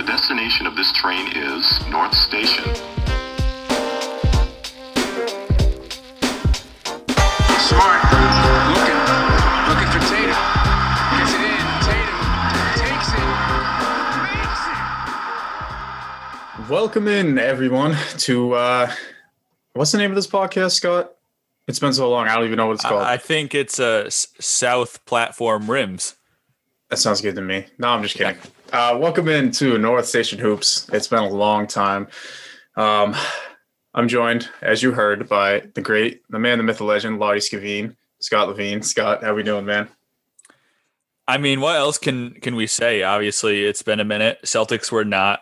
The destination of this train is North Station. Smart. Looking. Looking for Tatum. Gets it in. Tatum takes it. Makes it. Welcome in, everyone, to uh, what's the name of this podcast, Scott? It's been so long, I don't even know what it's called. I I think it's uh, S- South Platform Rims. that sounds good to me. No, I'm just kidding. Uh, welcome in to North Station Hoops. It's been a long time. Um, I'm joined, as you heard, by the great, the man, the myth, the legend, Lottie Scavine, Scott Levine. Scott, how we doing, man? I mean, what else can can we say? Obviously, it's been a minute. Celtics were not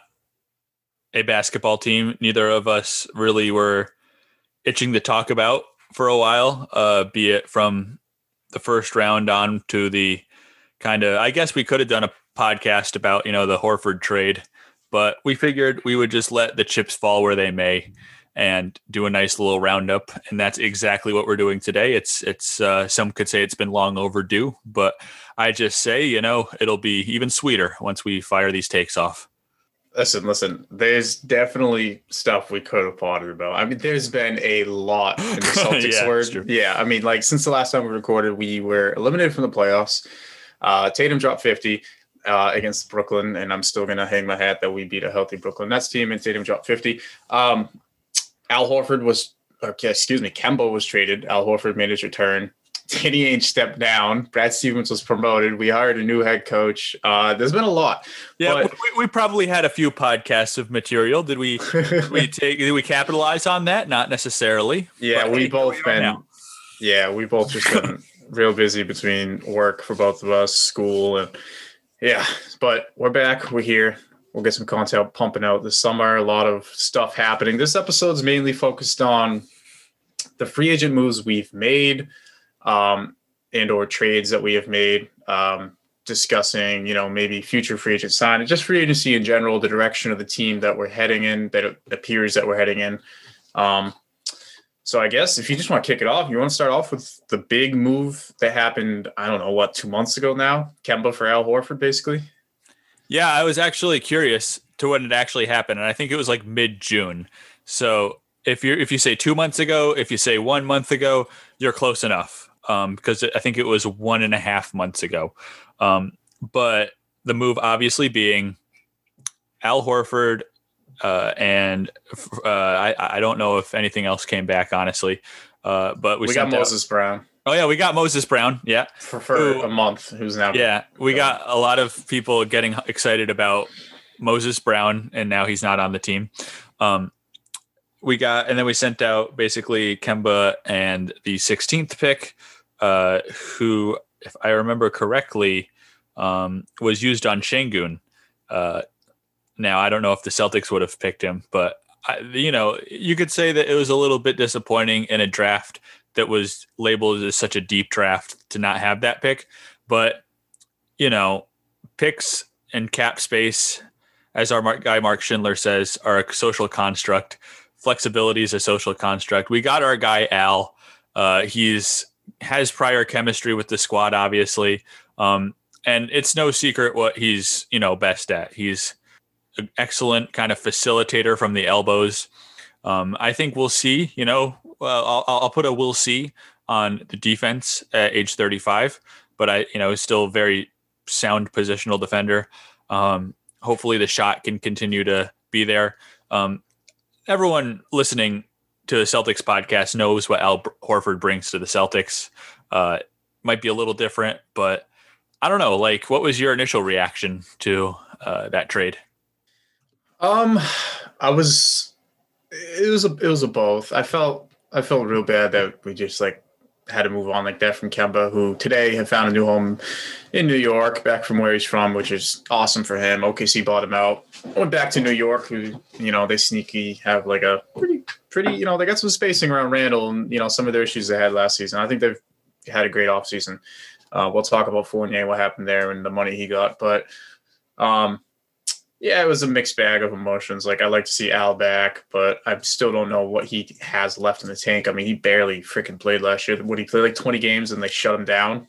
a basketball team. Neither of us really were itching to talk about for a while. Uh, be it from the first round on to the kind of. I guess we could have done a podcast about you know the Horford trade, but we figured we would just let the chips fall where they may and do a nice little roundup and that's exactly what we're doing today it's it's uh, some could say it's been long overdue but i just say you know it'll be even sweeter once we fire these takes off Listen, listen. There's definitely stuff we could have potted about. I mean, there's been a lot in the Celtics Yeah, word. Yeah, I mean, like since the last time we recorded, we were eliminated from the playoffs. Uh, Tatum dropped 50 uh, against Brooklyn, and I'm still gonna hang my hat that we beat a healthy Brooklyn Nets team, and Tatum dropped 50. Um, Al Horford was, okay, excuse me, Kemba was traded. Al Horford made his return. Danny Ainge stepped down. Brad Stevens was promoted. We hired a new head coach. Uh, there's been a lot. yeah But- we, we probably had a few podcasts of material did we did we take did we capitalize on that not necessarily Yeah, we hey, both been. now. Yeah, we both just been real busy between work for both of us, school, and yeah. But we're back. We're here. We'll get some content pumping out this summer. A lot of stuff happening. This episode's mainly focused on the free agent moves we've made, um, and or trades that we have made. Um, discussing, you know, maybe future free agent sign, just free agency in general, the direction of the team that we're heading in, that it appears that we're heading in. Um, so I guess if you just want to kick it off, you want to start off with the big move that happened. I don't know what two months ago now. Kemba for Al Horford, basically. Yeah, I was actually curious to when it actually happened, and I think it was like mid June. So if you if you say two months ago, if you say one month ago, you're close enough. Um, because I think it was one and a half months ago. Um, but the move obviously being Al Horford, uh, and uh, I I don't know if anything else came back honestly. Uh, but we, We, got sent out- Moses Brown oh yeah, we got Moses Brown. Yeah, for, for Who- a month, who's now yeah, we got a lot of people getting excited about Moses Brown, and now he's not on the team. Um, we got, and then we sent out basically Kemba and the 16th pick, uh, who, if I remember correctly, um, was used on Sengun. Uh, now I don't know if the Celtics would have picked him, but I, you know, you could say that it was a little bit disappointing in a draft that was labeled as such a deep draft to not have that pick. But you know, picks and cap space, as our guy Mark Schindler says, are a social construct. Flexibility is a social construct. We got our guy Al. Uh, he's has prior chemistry with the squad, obviously, um, and it's no secret what he's you know best at. He's excellent kind of facilitator from the elbows. Um, I think we'll see. You know, well, I'll, I'll put a we'll see on the defense at age 35, but I, you know, is still very sound positional defender. Um, hopefully, the shot can continue to be there. Um, everyone listening to the Celtics podcast knows what Al Horford brings to the Celtics. Uh, might be a little different, but I don't know. Like, what was your initial reaction to uh, that trade? Um, I was. It was a. It was a both. I felt. I felt real bad that we just like had to move on like that from Kemba, who today had found a new home in New York, back from where he's from, which is awesome for him. OKC bought him out. Went back to New York, who you know they sneaky have like a pretty, pretty. You know they got some spacing around Randle, and you know some of their issues they had last season. I think they've had a great offseason. Uh, we'll talk about Fournier, what happened there, and the money he got, but. Um, yeah, it was a mixed bag of emotions. Like I like to see Al back, but I still don't know what he has left in the tank. I mean, he barely freaking played last year. Would he play like 20 games and they shut him down?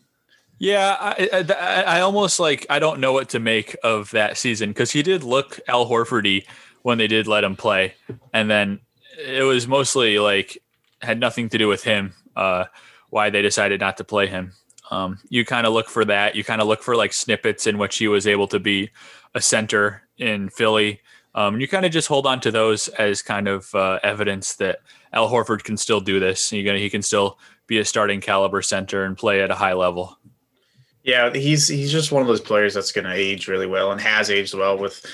Yeah, I, I, I almost like I don't know what to make of that season because he did look Al Horfordy when they did let him play, and then it was mostly like had nothing to do with him. Uh, why they decided not to play him. Um, you kind of look for that. You kind of look for like snippets in which he was able to be a center in Philly. Um, you kind of just hold on to those as kind of uh, evidence that Al Horford can still do this. Gonna, he can still be a starting caliber center and play at a high level. Yeah, he's he's just one of those players that's going to age really well and has aged well with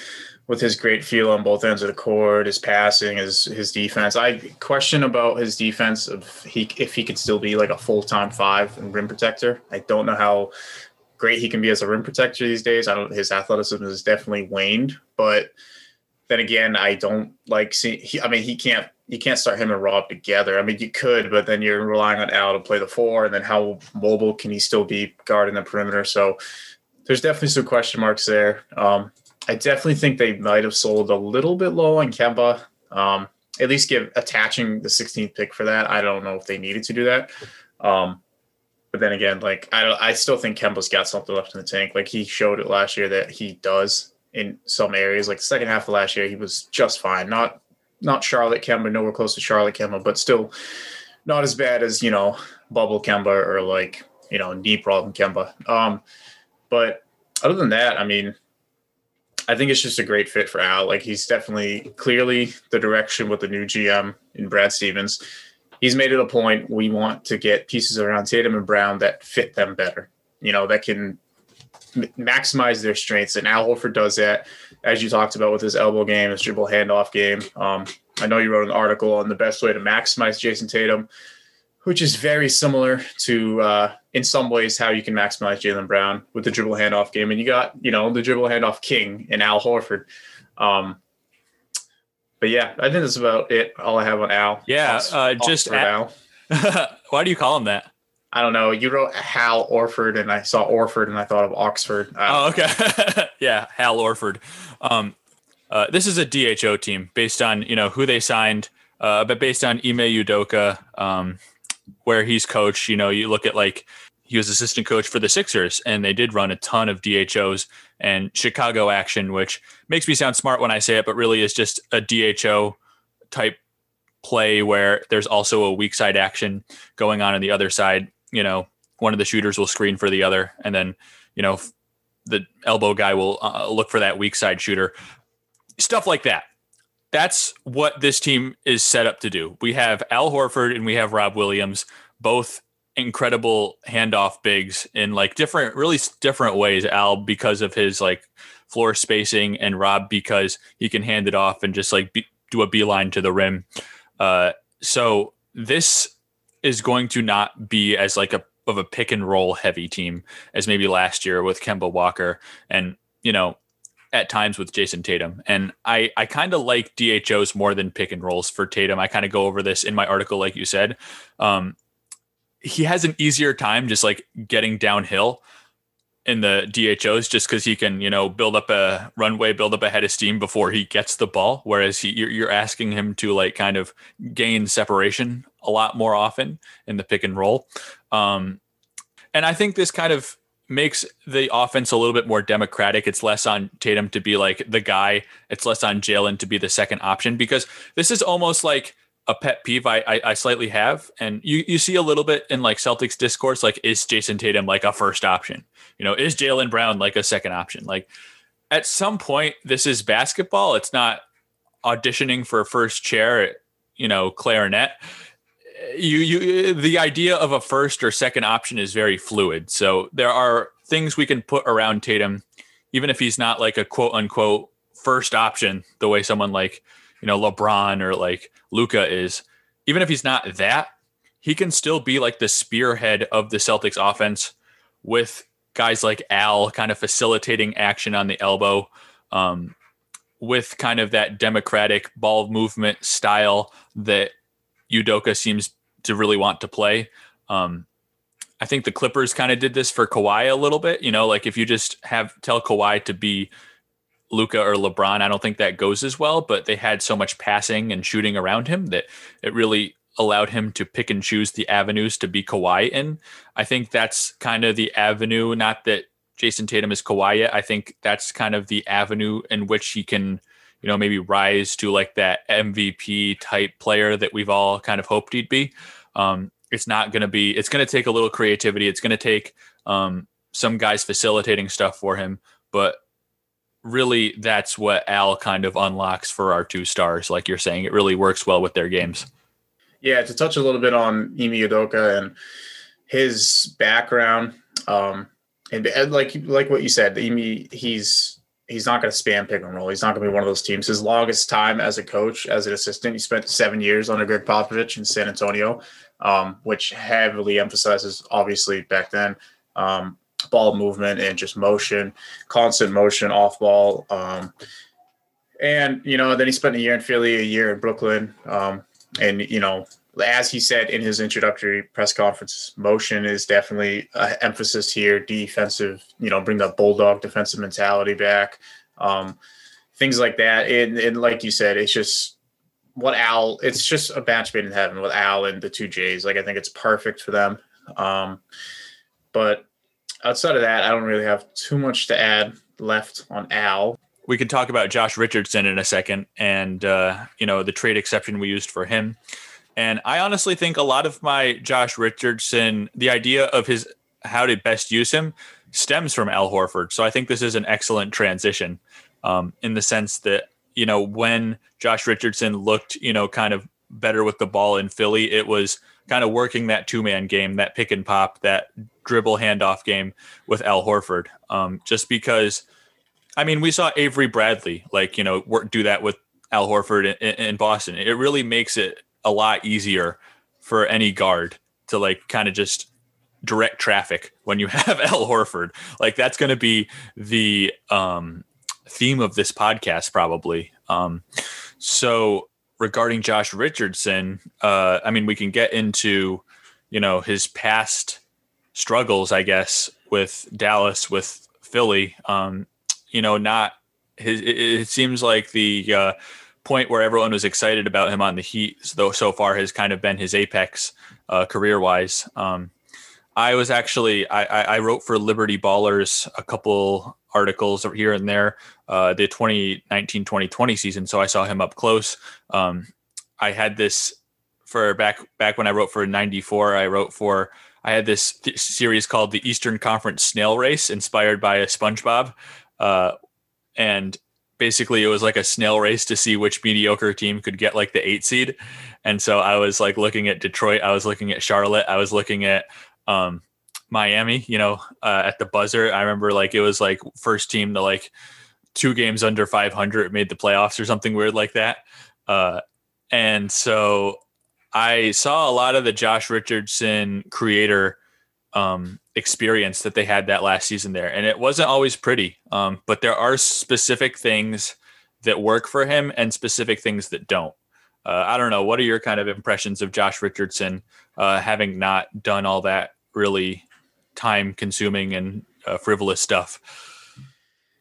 with his great feel on both ends of the court, his passing, his his defense. I question about his defense if he if he could still be like a full time five and rim protector. I don't know how great he can be as a rim protector these days. I don't. His athleticism has definitely waned, but then again, I don't like see. He, I mean, he can't you can't start him and Rob together. I mean, you could, but then you're relying on Al to play the four, and then how mobile can he still be guarding the perimeter? So there's definitely some question marks there. Um, I definitely think they might have sold a little bit low on Kemba. Um, at least give attaching the 16th pick for that. I don't know if they needed to do that. Um, but then again, like I don't, I still think Kemba's got something left in the tank. Like he showed it last year that he does in some areas. Like the second half of last year, he was just fine. Not not Charlotte Kemba, nowhere close to Charlotte Kemba, but still not as bad as you know bubble Kemba or like you know knee problem Kemba. Um, but other than that, I mean, I think it's just a great fit for Al. Like he's definitely clearly the direction with the new GM in Brad Stevens. He's made it a point we want to get pieces around Tatum and Brown that fit them better. You know, that can maximize their strengths. And Al Horford does that, as you talked about with his elbow game, his dribble handoff game. Um, I know you wrote an article on the best way to maximize Jayson Tatum, which is very similar to uh, in some ways how you can maximize Jaylen Brown with the dribble handoff game. And you got, you know, the dribble handoff king in Al Horford. Um, but yeah, I think that's about it. All I have on Al. Yeah, uh, just at, Al. Why do you call him that? I don't know. You wrote Hal Orford, and I saw Orford, and I thought of Oxford. Oh, okay. yeah, Hal Orford. Um, uh, this is a DHO team based on you know who they signed, uh, but based on Ime Udoka, um, where he's coached. You know, you look at like he was assistant coach for the Sixers, and they did run a ton of DHOs and Chicago action, which makes me sound smart when I say it, but really is just a DHO type play where there's also a weak side action going on on the other side. You know, one of the shooters will screen for the other, and then you know the elbow guy will uh, look for that weak side shooter. Stuff like that. That's what this team is set up to do. We have Al Horford and we have Rob Williams, both incredible handoff bigs in like different, really different ways. Al because of his like floor spacing, and Rob because he can hand it off and just like be, do a beeline to the rim. Uh, so this is going to not be as like a of a pick and roll heavy team as maybe last year with Kemba Walker and you know at times with Jayson Tatum. And I I kind of like DHOs more than pick and rolls for Tatum. I kind of go over this in my article like you said. Um, he has an easier time just like getting downhill in the DHOs just because he can, you know, build up a runway, build up a head of steam before he gets the ball. Whereas he, you're, you're asking him to like kind of gain separation a lot more often in the pick and roll. Um, and I think this kind of makes the offense a little bit more democratic. It's less on Tatum to be like the guy. It's less on Jaylen to be the second option because this is almost like a pet peeve I, I, I slightly have, and you you see a little bit in like Celtics discourse, like is Jayson Tatum like a first option? You know, is Jaylen Brown like a second option? Like at some point, this is basketball. It's not auditioning for first chair, you know, clarinet. You you the idea of a first or second option is very fluid. So there are things we can put around Tatum, even if he's not like a quote unquote first option, the way someone like you know LeBron or like Luka is, even if he's not that, he can still be like the spearhead of the Celtics offense with guys like Al kind of facilitating action on the elbow, um, with kind of that democratic ball movement style that Udoka seems to really want to play. Um, I think the Clippers kind of did this for Kawhi a little bit. You know, like if you just have tell Kawhi to be Luka or LeBron, I don't think that goes as well, but they had so much passing and shooting around him that it really allowed him to pick and choose the avenues to be Kawhi in. I think that's kind of the avenue, not that Jayson Tatum is Kawhi yet. I think that's kind of the avenue in which he can, you know, maybe rise to like that MVP type player that we've all kind of hoped he'd be. Um, it's not going to be, it's going to take a little creativity. It's going to take um, some guys facilitating stuff for him. But really, that's what Al kind of unlocks for our two stars. Like you're saying, it really works well with their games. Yeah, to touch a little bit on Ime Udoka and his background, um, and, and like like what you said, Ime, he's he's not going to spam pick and roll. He's not going to be one of those teams. His longest time as a coach, as an assistant, he spent seven years under Gregg Popovich in San Antonio, um, which heavily emphasizes, obviously, back then, um, ball movement and just motion, constant motion off ball. Um, and, you know, then he spent a year in Philly, a year in Brooklyn. Um, and you know, as he said in his introductory press conference, motion is definitely an emphasis here. Defensive, you know, bring that bulldog defensive mentality back, um, things like that. And, and like you said, it's just what Al. It's just a match made in heaven with Al and the two Jays. Like I think it's perfect for them. Um, but outside of that, I don't really have too much to add left on Al we can talk about Josh Richardson in a second and uh, you know the trade exception we used for him. And I honestly think a lot of my Josh Richardson, the idea of his how to best use him, stems from Al Horford. So I think this is an excellent transition um, in the sense that you know when Josh Richardson looked you know kind of better with the ball in Philly, it was kind of working that two man game, that pick and pop, that dribble handoff game with Al Horford. Um, just because I mean, we saw Avery Bradley, like, you know, work, do that with Al Horford in, in Boston. It really makes it a lot easier for any guard to like kind of just direct traffic when you have Al Horford. Like that's going to be the um, theme of this podcast, probably. Um, so regarding Josh Richardson, uh, I mean, we can get into, you know, his past struggles, I guess, with Dallas, with Philly. Um, you know, not his. It, it seems like the uh, point where everyone was excited about him on the Heat, though so far has kind of been his apex uh, career wise. Um, I was actually I, I, wrote for Liberty Ballers a couple articles here and there uh, the 2019-2020 season, so I saw him up close. Um, I had this for back back when I wrote for 94. I wrote for I had this th- series called the Eastern Conference Snail Race, inspired by a SpongeBob. Uh, and basically it was like a snail race to see which mediocre team could get like the eight seed. And so I was like looking at Detroit, I was looking at Charlotte, I was looking at um, Miami, you know, uh, at the buzzer. I remember like it was like first team to like two games under 500 made the playoffs or something weird like that. Uh, and so I saw a lot of the Josh Richardson creator um, experience that they had that last season there. And it wasn't always pretty, um, but there are specific things that work for him and specific things that don't. Uh, I don't know. What are your kind of impressions of Josh Richardson uh, having not done all that really time consuming and uh, frivolous stuff?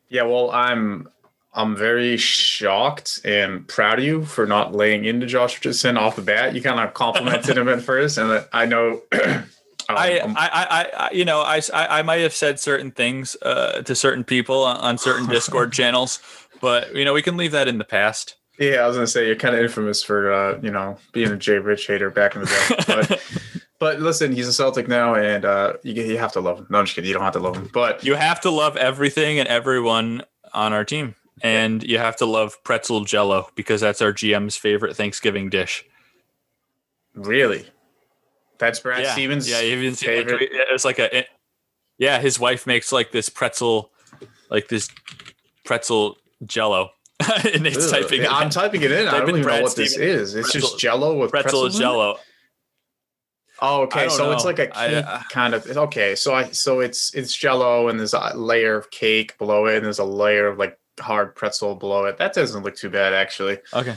Yeah, well, I'm I'm very shocked and proud of you for not laying into Josh Richardson off the bat. You kind of complimented him at first, and I know Um, I, I, I, I, you know, I, I, might have said certain things uh, to certain people on certain Discord channels, but you know, we can leave that in the past. Yeah, I was gonna say you're kind of infamous for uh, you know being a Jay Rich hater back in the day, but but listen, he's a Celtic now, and uh, you you have to love him. No, I'm just kidding. You don't have to love him, but you have to love everything and everyone on our team, and you have to love pretzel Jello because that's our GM's favorite Thanksgiving dish. Really? That's Brad yeah. Stevens. Yeah, even favorite. Like, it's like a. Yeah, his wife makes like this pretzel, like this pretzel Jello. and it's typing. Yeah, I'm typing it in. I don't even know what Stevens, this is. It's pretzel, just Jello with pretzel, pretzel Jello. Oh, okay. So know. it's like a cake I, uh, kind of. Okay, so I so it's it's Jello and there's a layer of cake below it and there's a layer of like hard pretzel below it. That doesn't look too bad actually. Okay.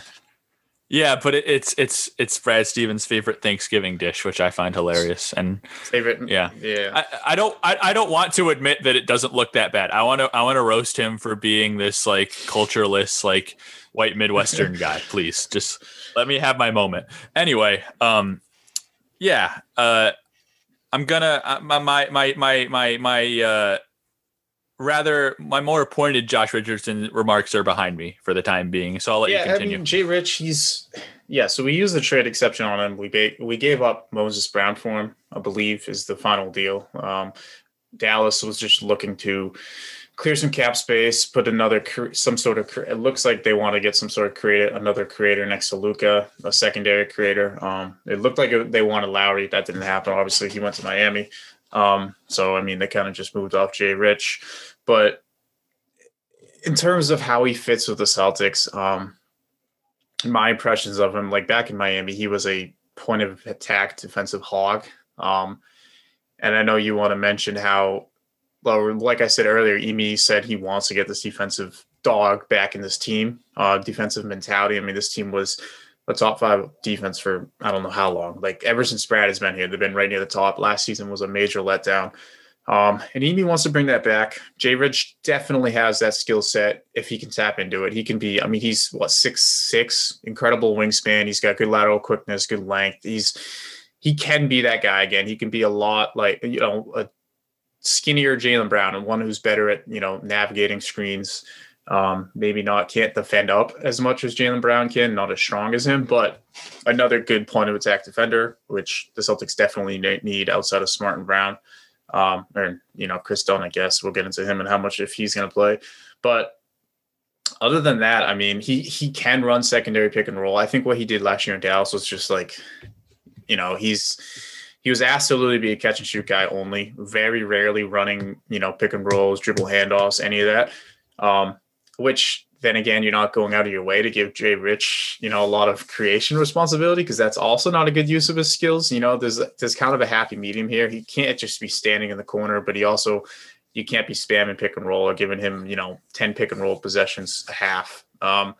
Yeah, but it, it's it's it's Brad Stevens' favorite Thanksgiving dish, which I find hilarious. And Favorite? Yeah. yeah. I, I don't I, I don't want to admit that it doesn't look that bad. I want to I want to roast him for being this like cultureless like white Midwestern guy. Please just let me have my moment. Anyway, um, yeah, uh, I'm gonna uh, my my my my my my uh rather my more pointed Josh Richardson remarks are behind me for the time being. So I'll let you yeah, I continue. mean, Jay Rich, he's yeah. So we used the trade exception on him. We ba- we gave up Moses Brown for him. I believe is the final deal. Um, Dallas was just looking to clear some cap space, put another some sort of. It looks like they want to get some sort of creator, another creator next to Luka, a secondary creator. Um, it looked like they wanted Lowry. That didn't happen. Obviously, he went to Miami. Um, so I mean, they kind of just moved off Jay Rich, but in terms of how he fits with the Celtics, um, my impressions of him, like back in Miami, he was a point of attack defensive hog. Um, and I know you want to mention how, well, like I said earlier, Ime said he wants to get this defensive dog back in this team, uh, defensive mentality. I mean, this team was a top five defense for I don't know how long. Like ever since Brad has been here, they've been right near the top. Last season was a major letdown. Um, and Ime wants to bring that back. Jay Rich definitely has that skill set if he can tap into it. He can be, I mean, he's what six six, incredible wingspan. He's got good lateral quickness, good length. He's he can be that guy again. He can be a lot like you know a skinnier Jaylen Brown and one who's better at you know navigating screens. Um, maybe not can't defend up as much as Jalen Brown can, not as strong as him, but another good point of attack defender, which the Celtics definitely need outside of Smart and Brown um, or you know Kris Dunn. I guess we'll get into him and how much if he's going to play. But other than that, I mean, he he can run secondary pick and roll. I think what he did last year in Dallas was just like, you know, he's he was literally be a catch and shoot guy only. Very rarely running, you know, pick and rolls, dribble handoffs, any of that. Um, which then again, you're not going out of your way to give Jay Rich, you know, a lot of creation responsibility because that's also not a good use of his skills. You know, there's there's kind of a happy medium here. He can't just be standing in the corner, but he also you can't be spamming pick and roll or giving him, you know, 10 pick and roll possessions a half. Um,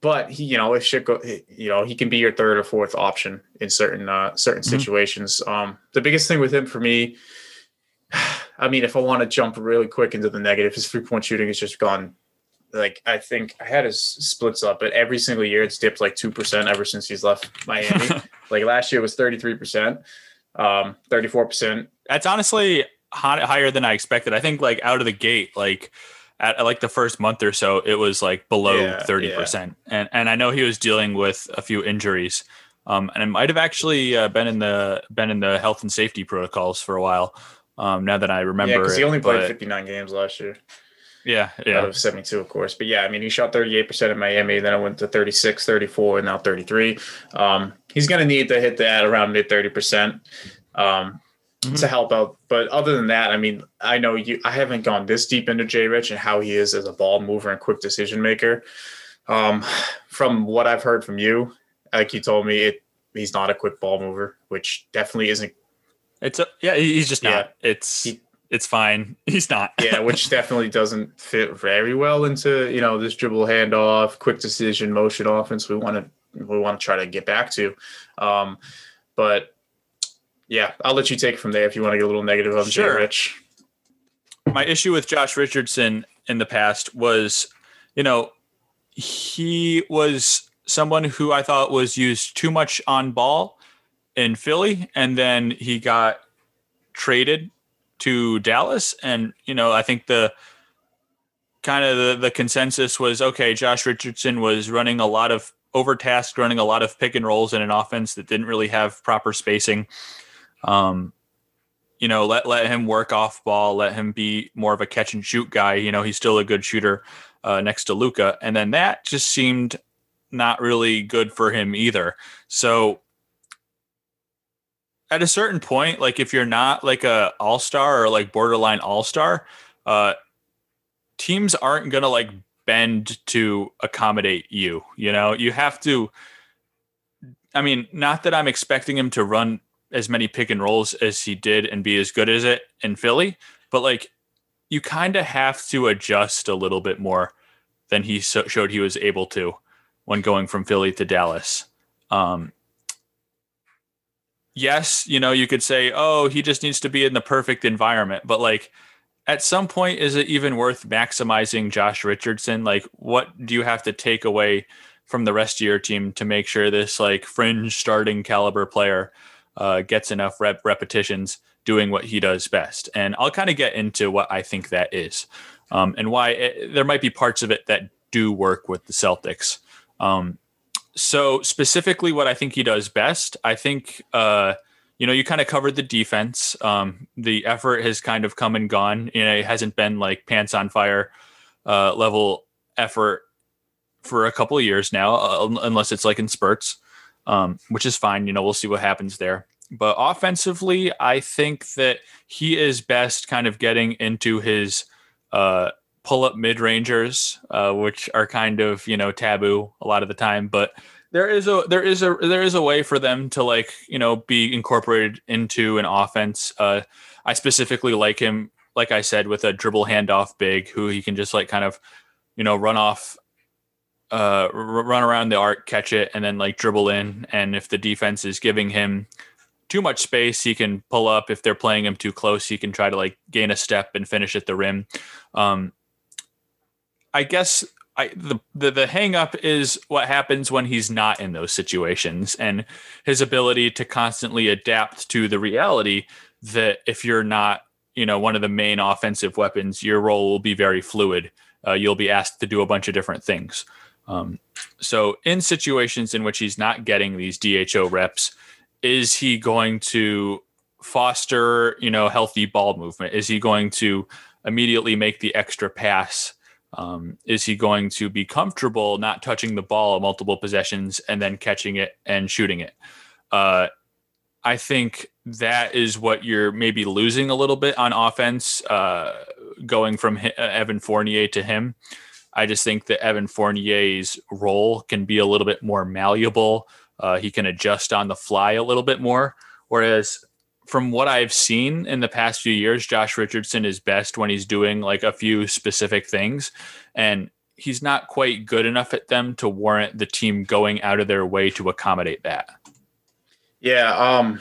but he, you know, if shit go, you know, he can be your third or fourth option in certain uh, certain Mhm. situations. Um, the biggest thing with him for me, I mean, if I want to jump really quick into the negative, his three point shooting has just gone like I think I had his splits up, but every single year it's dipped like two percent ever since he's left Miami. like last year was thirty three percent, um, thirty four percent. That's honestly hi- higher than I expected. I think like out of the gate, like at, like the first month or so, it was like below Yeah, thirty percent, and and I know he was dealing with a few injuries, um, and it might have actually uh, been in the been in the health and safety protocols for a while. Um, now that I remember, Yeah, because he only played but- fifty nine games last year Yeah, yeah, out yeah, of seventy two, of course. But yeah, I mean, he shot thirty eight percent in Miami, then it went to 36, 34, and now thirty three. Um, he's going to need to hit that around mid thirty percent. Um, to Mhm. help out. But other than that, I mean, I know you. I haven't gone this deep into Jay Rich and how he is as a ball mover and quick decision maker. Um, from what I've heard from you, like you told me, it he's not a quick ball mover, which definitely isn't. it's a, yeah. He's just Yeah. not. It's He- it's fine. He's not. Yeah, which definitely doesn't fit very well into you know this dribble handoff, quick decision, motion offense. We want to we want to try to get back to. Um, but yeah, I'll let you take it from there if you want to get a little negative on Sure. Jay Rich. my issue with Josh Richardson in the past was, you know, he was someone who I thought was used too much on ball in Philly, and then he got traded to Dallas, and you know, I think the kind of the, the consensus was okay. Josh Richardson was running a lot of overtasked, running a lot of pick and rolls in an offense that didn't really have proper spacing. Um, you know, let let him work off ball, let him be more of a catch and shoot guy. You know, he's still a good shooter uh, next to Luka, and then that just seemed not really good for him either. So at a certain point, like if you're not like a all star or like borderline all star, uh, teams aren't gonna like bend to accommodate you. You know, you have to. I mean, not that I'm expecting him to run as many pick and rolls as he did and be as good as it in Philly, but like you kind of have to adjust a little bit more than he so- showed he was able to when going from Philly to Dallas. Um, yes, you know, you could say, oh, he just needs to be in the perfect environment, but like at some point, is it even worth maximizing Josh Richardson? Like, what do you have to take away from the rest of your team to make sure this like fringe starting caliber player uh, gets enough rep- repetitions doing what he does best? And I'll kind of get into what I think that is um, and why it, there might be parts of it that do work with the Celtics. Um, so specifically, what I think he does best, I think, uh, you know, you kind of covered the defense. Um, the effort has kind of come and gone. You know, it hasn't been like pants on fire uh, level effort for a couple of years now, uh, unless it's like in spurts, um, which is fine. You know, we'll see what happens there. But offensively, I think that he is best kind of getting into his uh, pull up mid rangers, uh, which are kind of you know taboo a lot of the time. But there is a there is a there is a way for them to like you know be incorporated into an offense. Uh, I specifically like him, like I said, with a dribble handoff big, who he can just like kind of you know run off. Uh, run around the arc, catch it, and then like dribble in. And if the defense is giving him too much space, he can pull up. If they're playing him too close, he can try to like gain a step and finish at the rim. Um, I guess I, the, the the hang up is what happens when he's not in those situations and his ability to constantly adapt to the reality that if you're not you know one of the main offensive weapons your role will be very fluid uh, you'll be asked to do a bunch of different things um, so in situations in which he's not getting these dho reps is he going to foster, you know, healthy ball movement? Is he going to immediately make the extra pass? Um, is he going to be comfortable not touching the ball multiple possessions and then catching it and shooting it? Uh, I think that is what you're maybe losing a little bit on offense, uh, going from uh, Evan Fournier to him. I just think that Evan Fournier's role can be a little bit more malleable, uh, he can adjust on the fly a little bit more. Whereas from what I've seen in the past few years, Josh Richardson is best when he's doing like a few specific things. And he's not quite good enough at them to warrant the team going out of their way to accommodate that. Yeah. Um,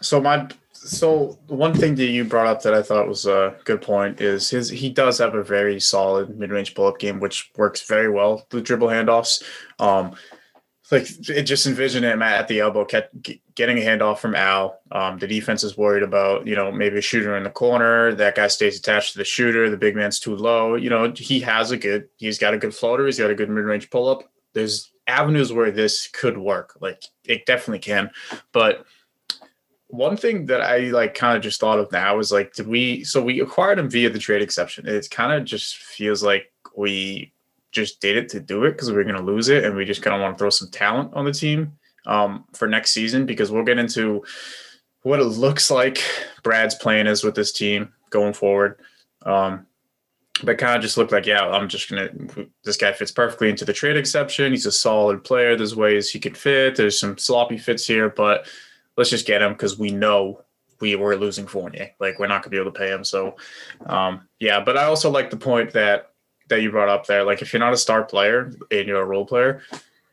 so my so one thing that you brought up that I thought was a good point is his he does have a very solid mid range pull up game, which works very well with dribble handoffs. Um, like it just envision him at the elbow getting a handoff from Al. Um, the defense is worried about you know maybe a shooter in the corner. That guy stays attached to the shooter. The big man's too low. You know he has a good. He's got a good floater. He's got a good mid range pull up. There's avenues where this could work. Like it definitely can. But one thing that I like kind of just thought of now is like, did we? So we acquired him via the trade exception. It kind of just feels like we just did it to do it because we are going to lose it, and we just kind of want to throw some talent on the team um, for next season because we'll get into what it looks like Brad's plan is with this team going forward. Um, but kind of just looked like, yeah, I'm just gonna. This guy fits perfectly into the trade exception. He's a solid player. There's ways he could fit. There's some sloppy fits here, but let's just get him because we know we were losing Fournier. Like we're not gonna be able to pay him. So, um, yeah. But I also like the point that that you brought up there. Like if you're not a star player and you're a role player,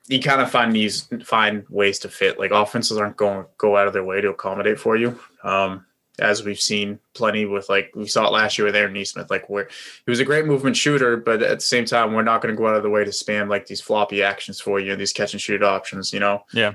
you kind of find these find ways to fit. Like offenses aren't going go out of their way to accommodate for you. Um, as we've seen plenty with like we saw it last year with Aaron Nesmith, like where he was a great movement shooter, but at the same time, we're not going to go out of the way to spam like these floppy actions for you and these catch and shoot options, you know? Yeah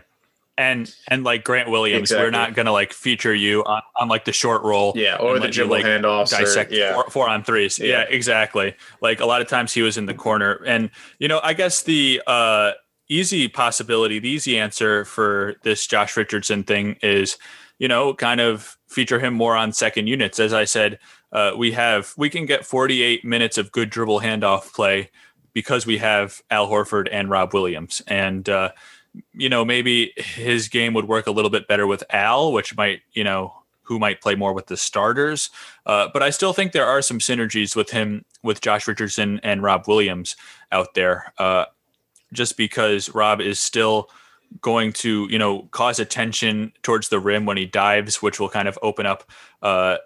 and and like Grant Williams, exactly. we're not gonna like feature you on, on like the short roll, yeah, or the dribble like, handoffs, dissect or, yeah. four, four, on threes, yeah. yeah. exactly. Like a lot of times he was in the corner, and you know, I guess the uh, easy possibility, the easy answer for this Josh Richardson thing is, you know, kind of feature him more on second units. As I said, uh, we have we can get 48 minutes of good dribble handoff play because we have Al Horford and Rob Williams, and uh, you know, maybe his game would work a little bit better with Al, which might, you know, who might play more with the starters. Uh, but I still think there are some synergies with him, with Josh Richardson and Rob Williams out there, uh, just because Rob is still going to, you know, cause attention towards the rim when he dives, which will kind of open up. Uh,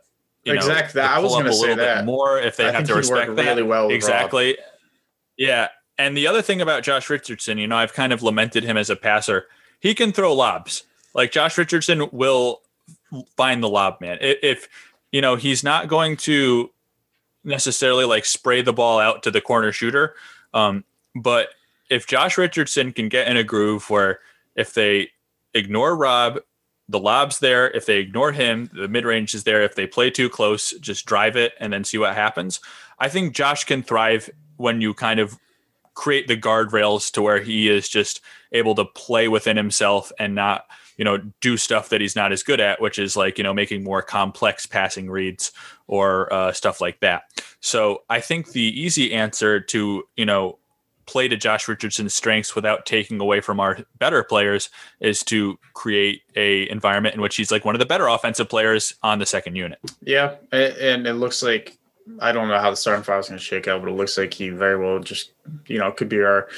you exactly. Know, I was going to say that more if they I have to respect that. really well. exactly. Rob. Yeah, And the other thing about Josh Richardson, you know, I've kind of lamented him as a passer. He can throw lobs. Like Josh Richardson will find the lob man. If you know he's not going to necessarily like spray the ball out to the corner shooter, um, but if Josh Richardson can get in a groove where if they ignore Rob, the lob's there. If they ignore him, the mid range is there. If they play too close, just drive it and then see what happens. I think Josh can thrive when you kind of create the guardrails to where he is just able to play within himself and not you know do stuff that he's not as good at which is like you know making more complex passing reads or uh, stuff like that. So i think the easy answer to you know play to josh richardson's strengths without taking away from our better players is to create a environment in which he's like one of the better offensive players on the second unit. Yeah, and it looks like I don't know how the starting five is going to shake out, but it looks like he very well just you know could be our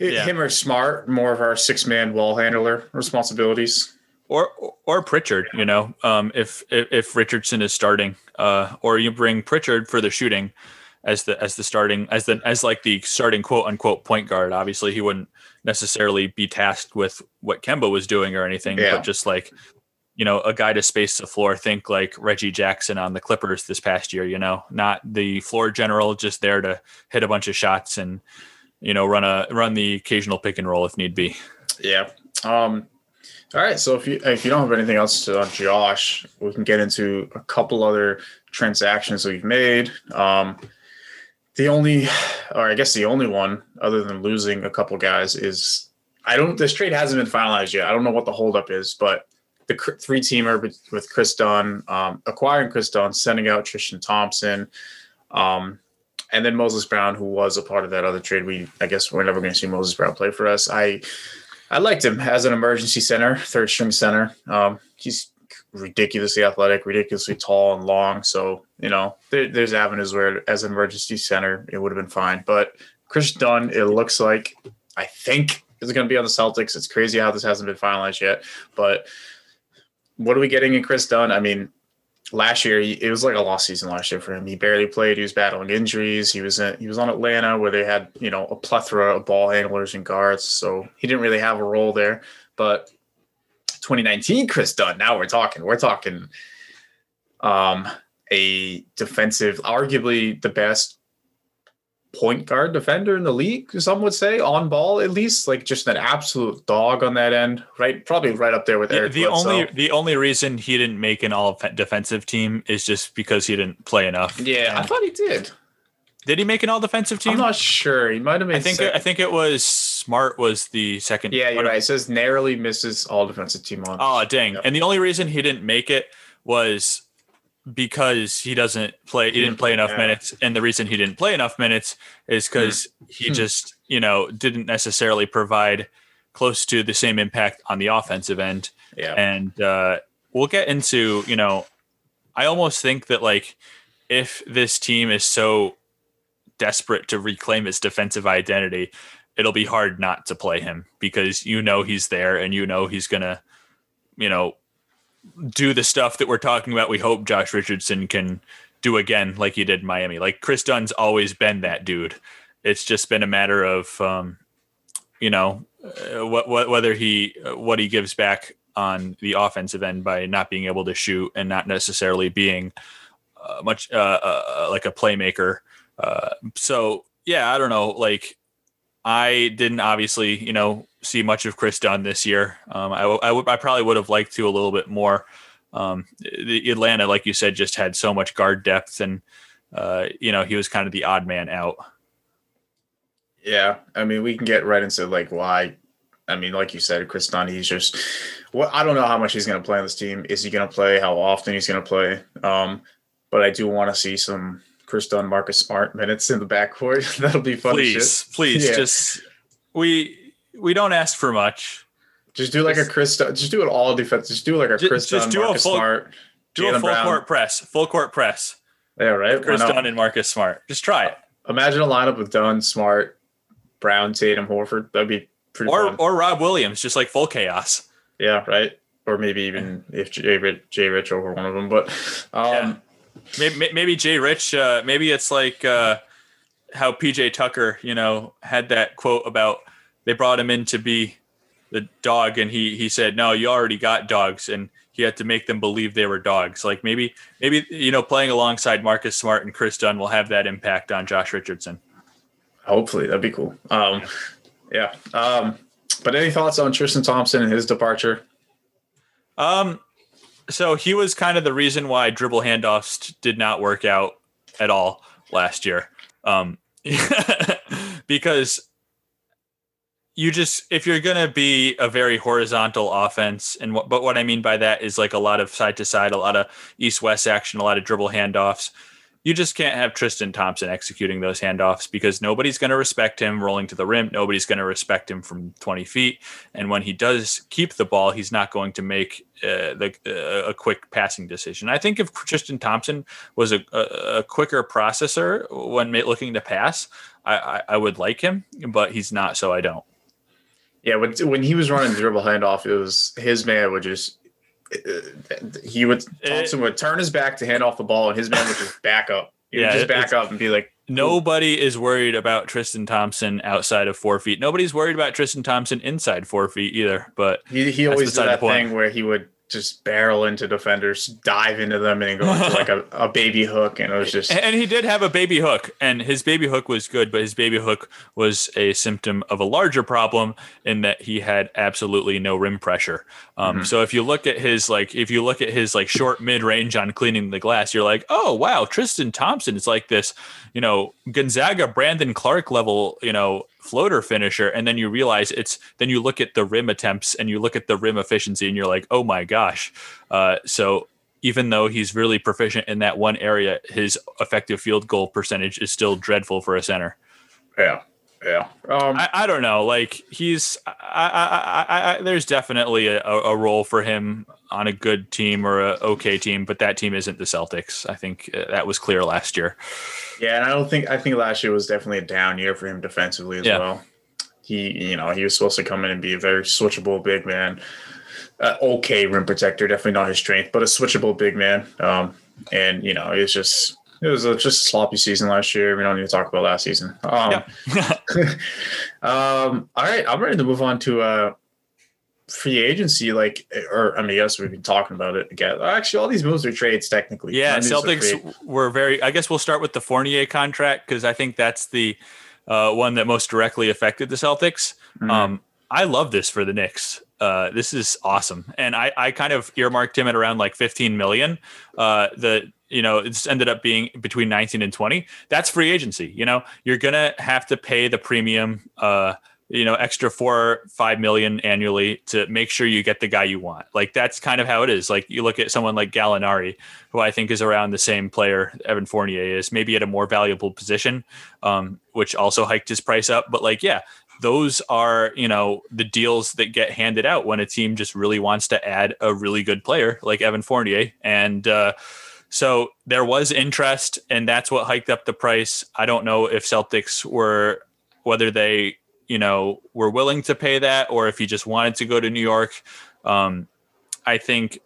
Yeah. him or Smart more of our six man wall handler responsibilities. or or Pritchard, you know, um, if, if if Richardson is starting, uh, or you bring Pritchard for the shooting as the as the starting as the as like the starting quote unquote point guard. Obviously, he wouldn't necessarily be tasked with what Kemba was doing or anything, Yeah. but just like you know, a guy to space the floor. Think like Reggie Jackson on the Clippers this past year. You know, not the floor general, just there to hit a bunch of shots and you know run a run the occasional pick and roll if need be. Yeah. Um. All right. So if you if you don't have anything else to on Josh, we can get into a couple other transactions we've made. Um. The only, or I guess the only one, other than losing a couple guys, is I don't. This trade hasn't been finalized yet. I don't know what the holdup is, but the three teamer with, with Kris Dunn, um, acquiring Kris Dunn, sending out Tristan Thompson, um, and then Moses Brown, who was a part of that other trade. We, I guess, we're never going to see Moses Brown play for us. I, I liked him as an emergency center, third string center. Um, he's ridiculously athletic, ridiculously tall and long. So you know, there, there's avenues where, as an emergency center, it would have been fine. But Kris Dunn, it looks like I think is going to be on the Celtics. It's crazy how this hasn't been finalized yet, but what are we getting in Kris Dunn? I mean, last year it was like a lost season last year for him. He barely played. He was battling injuries. He was in, he was on Atlanta where they had you know a plethora of ball handlers and guards, so he didn't really have a role there. But 2019 Kris Dunn. Now we're talking. We're talking um, a defensive, arguably the best point guard defender in the league. Some would say on ball at least, like just an absolute dog on that end. Right, probably right up there with The, Eric. the only the only reason he didn't make an all defensive team is just because he didn't play enough. Yeah, I thought he did. did he make an all defensive team? I'm not sure. He might have made. I think sec- I think it was Smart was the second. yeah, you're right. It says narrowly misses all defensive team on. Oh dang! Yep. And the only reason he didn't make it was because he doesn't play. He didn't play enough Yeah. minutes, and the reason he didn't play enough minutes is because he Hmm. just you know didn't necessarily provide close to the same impact on the offensive end. yeah, and uh, we'll get into you know i almost think that like if this team is so desperate to reclaim its defensive identity it'll be hard not to play him because you know he's there and you know he's gonna you know do the stuff that we're talking about we hope josh richardson can do again like he did in miami like kris dunn's always been that dude it's just been a matter of um, you know uh, what, what whether he uh, what he gives back on the offensive end by not being able to shoot and not necessarily being uh, much uh, uh, like a playmaker. Uh, so yeah, I don't know. Like I didn't obviously you know see much of Kris Dunn this year. Um, I, w- I would I probably would have liked to a little bit more. Um, the Atlanta, like you said, just had so much guard depth and. Uh, you know, he was kind of the odd man out. yeah. I mean, we can get right into like why. I mean, like you said, Kris Dunn, he's just. Well, I don't know how much he's going to play on this team. Is he going to play? How often he's going to play? Um, but I do want to see some Kris Dunn, Marcus Smart minutes in the backcourt. That'll be fun. please, shit. please, Yeah. just we we don't ask for much. Just do like a Just- Kris. Dunn, just do it all defense. Just do like a Kris just a Marcus full- Smart. Do a full Brown. court press, full court press. Yeah, right. Kris? Dunn and Marcus Smart. Just try it. Imagine a lineup with Dunn, Smart, Brown, Tatum, Horford. That'd be pretty Or fun. or Rob Williams, just like full chaos. yeah, right. Or maybe even if Jay, Rich- Jay Rich over one of them. But um, Yeah. Maybe maybe Jay Rich. Uh, maybe it's like uh, how PJ Tucker, you know, had that quote about they brought him in to be the dog, and he he said, "No, you already got dogs," and he had to make them believe they were dogs. Like maybe maybe you know, playing alongside Marcus Smart and Kris Dunn will have that impact on Josh Richardson. Hopefully, that'd be cool. Um, yeah. Um, but any thoughts on Tristan Thompson and his departure? Um, so he was kind of the reason why dribble handoffs did not work out at all last year. Um, because you just if you're going to be a very horizontal offense and what but what I mean by that is like a lot of side to side, a lot of east west action, a lot of dribble handoffs you just can't have Tristan Thompson executing those handoffs because nobody's going to respect him rolling to the rim. Nobody's going to respect him from 20 feet. And when he does keep the ball, he's not going to make uh, the, uh, a quick passing decision. I think if Tristan Thompson was a, a, a quicker processor when looking to pass, I, I, I would like him, but he's not, so I don't. Yeah, when, when he was running the dribble handoff, it was his man would just he would Thompson would turn his back to hand off the ball, and his man would just back up. He yeah, just back up and be like, Nobody is worried about Tristan Thompson outside of four feet. Nobody's worried about Tristan Thompson inside four feet either. But he, he always did that thing where he would just barrel into defenders, dive into them, and go into like a, a baby hook. And it was just. And he did have a baby hook, and his baby hook was good, but his baby hook was a symptom of a larger problem in that he had absolutely no rim pressure. Um, mm-hmm. So if you look at his like, if you look at his like short mid range on cleaning the glass, you're like, oh wow, Tristan Thompson is like this, you know, Gonzaga Brandon Clarke level, you know, floater finisher and then you realize it's then you look at the rim attempts and you look at the rim efficiency and you're like oh my gosh. Uh, so even though he's really proficient in that one area his effective field goal percentage is still dreadful for a center. Yeah yeah. Um, I, I, don't know like he's I, I, I, I there's definitely a, a role for him on a good team or a okay team but that team isn't the celtics i think uh, that was clear last year yeah, and I don't think I think last year was definitely a down year for him defensively as yeah. well. He, you know, he was supposed to come in and be a very switchable big man. Uh, okay rim protector, definitely not his strength, but a switchable big man. Um, and you know, it's just it was a, just a sloppy season last year. We don't need to talk about last season. Um, yeah. um, all right, I'm ready to move on to uh, free agency, like, or I mean, yes, we've been talking about it again. Actually, all these moves are trades technically. Yeah, Celtics were very. I guess we'll start with the Fournier contract because I think that's the uh, one that most directly affected the Celtics. Mm-hmm. Um, I love this for the Knicks. Uh, this is awesome, and I, I kind of earmarked him at around like 15 million. Uh, the you know it's ended up being between 19 and 20. That's free agency. You know, you're gonna have to pay the premium. Uh, you know extra four five million annually to make sure you get the guy you want. Like that's kind of how it is. Like you look at someone like gallinari who i think is around the same player evan fournier is maybe at a more valuable position um, which also hiked his price up. But like yeah those are you know the deals that get handed out when a team just really wants to add a really good player like evan fournier. And uh, so there was interest and that's what hiked up the price. I don't know if celtics were whether they you know were willing to pay that or if he just wanted to go to New York. Um, I think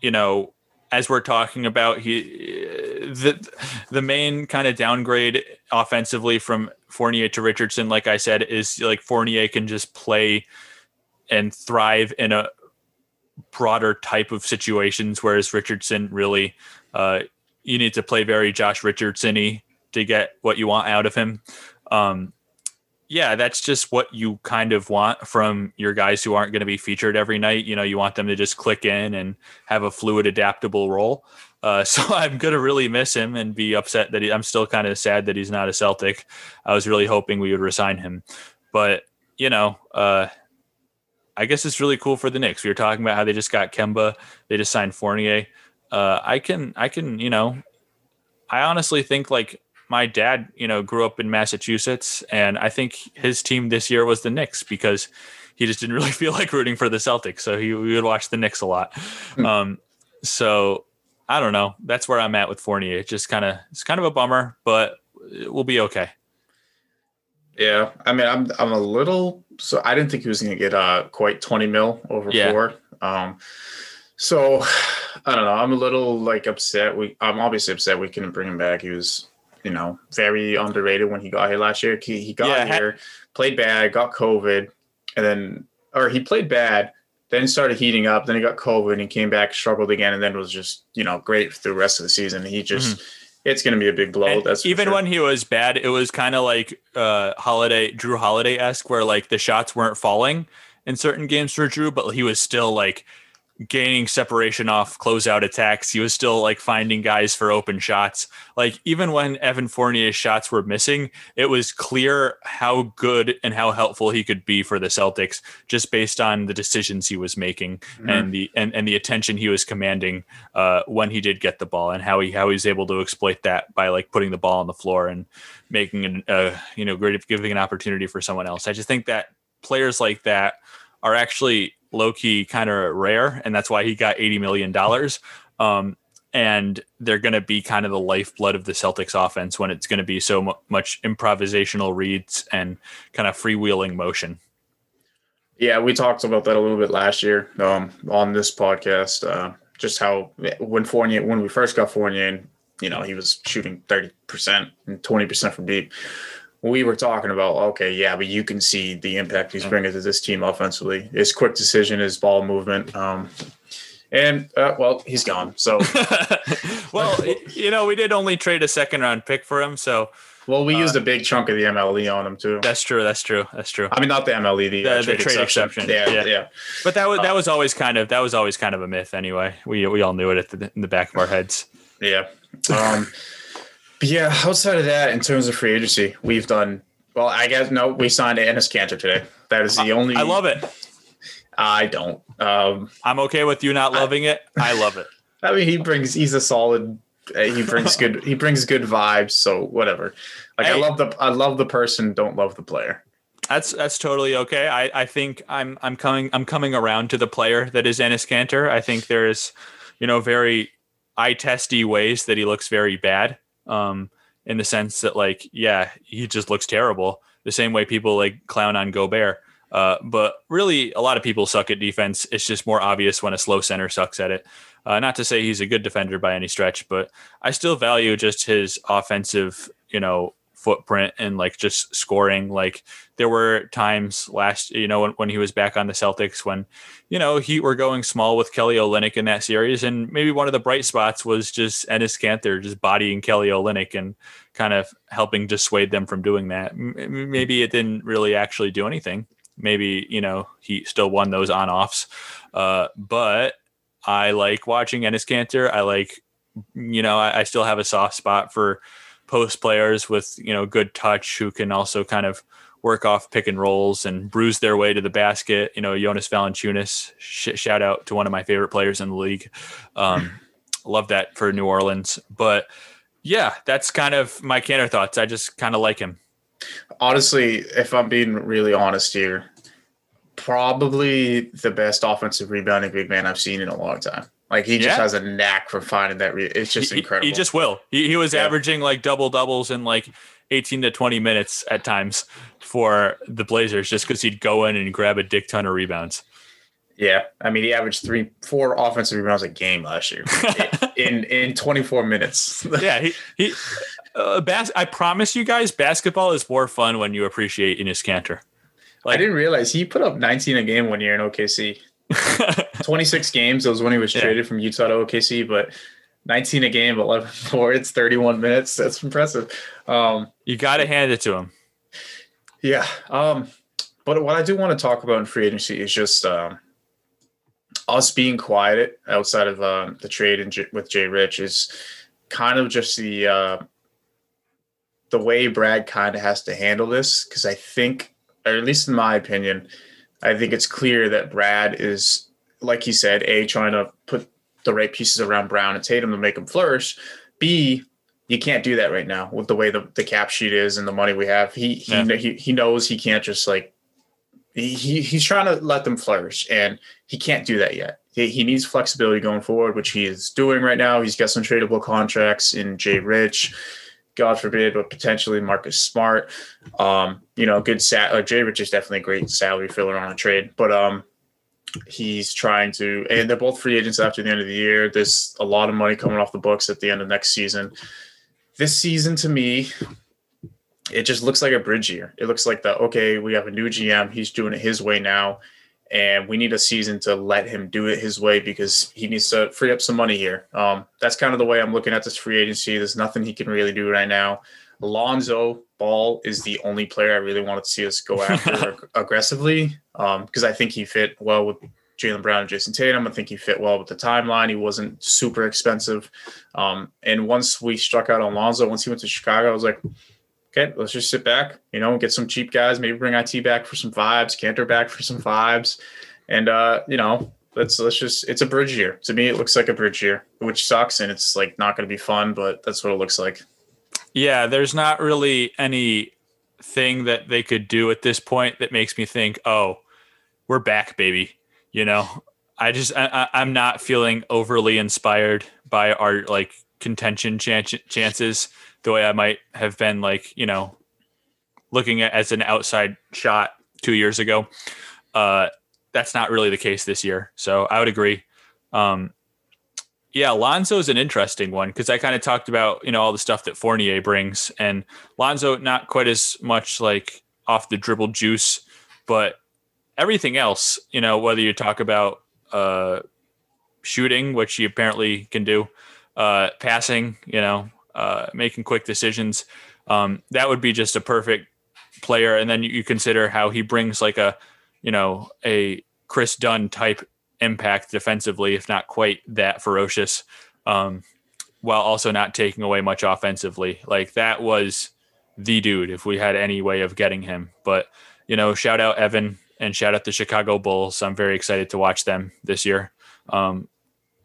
you know as we're talking about he the the main kind of downgrade offensively from Fournier to Richardson like I said is like Fournier can just play and thrive in a broader type of situations whereas Richardson really uh, you need to play very Josh Richardson-y to get what you want out of him. Um, yeah, that's just what you kind of want from your guys who aren't going to be featured every night. You know, you want them to just click in and have a fluid, adaptable role. Uh, so I'm going to really miss him and be upset that he, I'm still kind of sad that he's not a Celtic. I was really hoping we would resign him, but you know, uh, I guess it's really cool for the Knicks. We were talking about how they just got Kemba, they just signed Fournier. Uh, I can, I can, you know, I honestly think like my dad, you know, grew up in Massachusetts, and I think his team this year was the Knicks because he just didn't really feel like rooting for the Celtics, so he we would watch the Knicks a lot. Hmm. Um, so I don't know. That's where I'm at with Fournier. It's just kind of it's kind of a bummer, but we'll be okay. Yeah, I mean, I'm I'm a little so I didn't think he was going to get uh quite 20 mil over yeah. four. Um, so I don't know. I'm a little like upset. We I'm obviously upset we couldn't bring him back. He was you know, very underrated when he got here last year. He, he got Yeah, here, played bad, got COVID, and then, or he played bad, then started heating up. Then he got COVID and he came back, struggled again, and then was just, you know, great through the rest of the season. He just, it's going to be a big blow. Mm-hmm. And That's even sure. when he was bad, it was kind of like uh holiday Jrue Holiday esque, where like the shots weren't falling in certain games for Jrue, but he was still like gaining separation off closeout attacks. He was still like finding guys for open shots. Like even when Evan Fournier's shots were missing, it was clear how good and how helpful he could be for the Celtics just based on the decisions he was making and the and, and the attention he was commanding uh, when he did get the ball and how he how he was able to exploit that by like putting the ball on the floor and making an uh, you know great giving an opportunity for someone else. I just think that players like that are actually low key kind of rare, and that's why he got eighty million dollars. Um, and they're going to be kind of the lifeblood of the Celtics offense when it's going to be so mu- much improvisational reads and kind of freewheeling motion. Yeah, we talked about that a little bit last year um, on this podcast. Uh, just how when Fournier, when we first got Fournier, you know, he was shooting thirty percent and twenty percent from deep. We were talking about okay, yeah, but you can see the impact he's bringing to this team offensively. His quick decision, his ball movement, um, and uh, well, he's gone. So, well, you know, we did only trade a second round pick for him, so well, we Uh, used a big chunk of the MLE on him too. that's true. That's true. That's true. I mean, not the MLE, the, uh, The- the trade exception. Yeah, Yeah. yeah. But that was that was always kind of that was always kind of a myth anyway. We we all knew it at the, in the back of our heads. Yeah. Um, but yeah, outside of that, in terms of free agency, we've done well. I guess no, we signed Enes Kanter today. That is the only. I love it. I don't. Um, I'm okay with you not loving it. I love it. I mean, he brings. He's a solid. uh, He brings good. He brings good vibes. So whatever. Like I love the. I love the person. Don't love the player. That's that's totally okay. I, I think I'm I'm coming I'm coming around to the player that is Enes Kanter. I think there's, you know, very eye testy ways that he looks very bad. Um, in the sense that like, yeah, he just looks terrible. The same way people like clown on Gobert. Uh, but really, a lot of people suck at defense. It's just more obvious when a slow center sucks at it. Uh, not to say he's a good defender by any stretch, but I still value just his offensive, you know, footprint and like just scoring. Like there were times last, you know, when, when he was back on the Celtics when, you know, he were going small with Kelly Olynyk in that series. And maybe one of the bright spots was just Enes Kanter just bodying Kelly Olynyk and kind of helping dissuade them from doing that. Maybe it didn't really actually do anything. Maybe, you know, he still won those on offs. Uh, but I like watching Enes Kanter. I like, you know, I, I still have a soft spot for post players with, you know, good touch who can also kind of work off pick and rolls and bruise their way to the basket. You know, Jonas Valanciunas, sh- shout out to one of my favorite players in the league. Um, love that for New Orleans. But yeah, that's kind of my Kanter thoughts. I just kind of like him. Honestly, if I'm being really honest here, probably the best offensive rebounding big man I've seen in a long time. Like he just Yeah. has a knack for finding that. Re- it's just he, incredible. He just will. He, he was Yeah. averaging like double doubles in like 18 to 20 minutes at times for the Blazers just because he'd go in and grab a dick ton of rebounds. Yeah, I mean, he averaged three, four offensive rebounds a game last year in in 24 minutes. yeah, he he. Uh, bas- I promise you guys, basketball is more fun when you appreciate Enes Kanter. I didn't realize he put up 19 a game one year in OKC. 26 games. That was when he was Yeah. traded from Utah to OKC, but 19 a game, 11 4. It's 31 minutes. That's impressive. Um, you got to hand it to him. Yeah. Um, but what I do want to talk about in free agency is just um, us being quiet outside of um, the trade in J- with Jay Rich is kind of just the uh, the way Brad kind of has to handle this because I think, or at least in my opinion, I think it's clear that Brad is, like he said, a trying to put the right pieces around Brown and Tatum to make them flourish. B you can't do that right now with the way the, the cap sheet is and the money we have. He he Yeah. he, he knows he can't just like he, he he's trying to let them flourish and he can't do that yet. He, he needs flexibility going forward, which he is doing right now. He's got some tradable contracts in Jay Rich, God forbid, but potentially Marcus Smart. Um, you know, good sat. Uh, Jay Rich is definitely a great salary filler on a trade, but um, he's trying to, and they're both free agents after the end of the year. There's a lot of money coming off the books at the end of next season this season to me, it just looks like a bridge year. It looks like the okay, we have a new GM. He's doing it his way now, and we need a season to let him do it his way because he needs to free up some money here. Um, that's kind of the way I'm looking at this free agency. There's nothing he can really do right now. Alonzo Ball is the only player I really wanted to see us go after aggressively because um, I think he fit well with Jaylen Brown and Jayson Tatum. I think he fit well with the timeline. He wasn't super expensive. Um, and once we struck out Alonzo, once he went to Chicago, I was like, okay, let's just sit back, you know, get some cheap guys, maybe bring IT back for some vibes, Kanter back for some vibes. And, uh, you know, let's, let's just, it's a bridge year. To me, it looks like a bridge year, which sucks. And it's like not going to be fun, but that's what it looks like. Yeah. There's not really any thing that they could do at this point that makes me think, oh, we're back, baby. You know, I just, I, I'm not feeling overly inspired by our like contention chances the way I might have been like, you know, looking at as an outside shot two years ago. Uh, that's not really the case this year. So I would agree. Um, yeah, Lonzo is an interesting one because I kind of talked about, you know, all the stuff that Fournier brings and Lonzo not quite as much like off the dribble juice, but everything else, you know, whether you talk about uh, shooting, which he apparently can do, uh, passing, you know, uh, making quick decisions. Um, that would be just a perfect player. And then you, you consider how he brings like a, you know, a Kris Dunn type impact defensively, if not quite that ferocious, um, while also not taking away much offensively. Like that was the dude if we had any way of getting him. But, you know, shout out Evan and shout out the Chicago Bulls. I'm very excited to watch them this year. Um,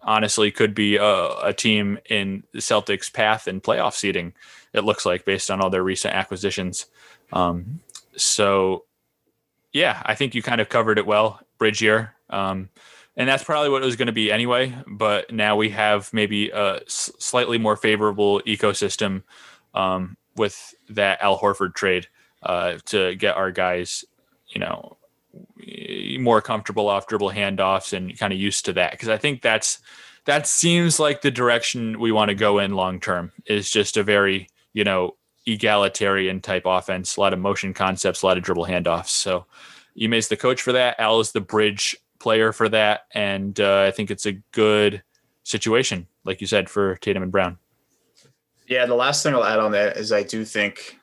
honestly could be a, a, team in the Celtics' path and playoff seeding. It looks like based on all their recent acquisitions. Um, so, yeah, I think you kind of covered it well, bridge year, um, and that's probably what it was going to be anyway. But now we have maybe a slightly more favorable ecosystem um, with that Al Horford trade uh, to get our guys, you know, more comfortable off dribble handoffs and kind of used to that because I think that's that seems like the direction we want to go in long term is just a very you know egalitarian type offense a lot of motion concepts a lot of dribble handoffs so Ime's the coach for that Al is the bridge player for that and uh, I think it's a good situation like you said for Tatum and Brown yeah the last thing I'll add on that is I do think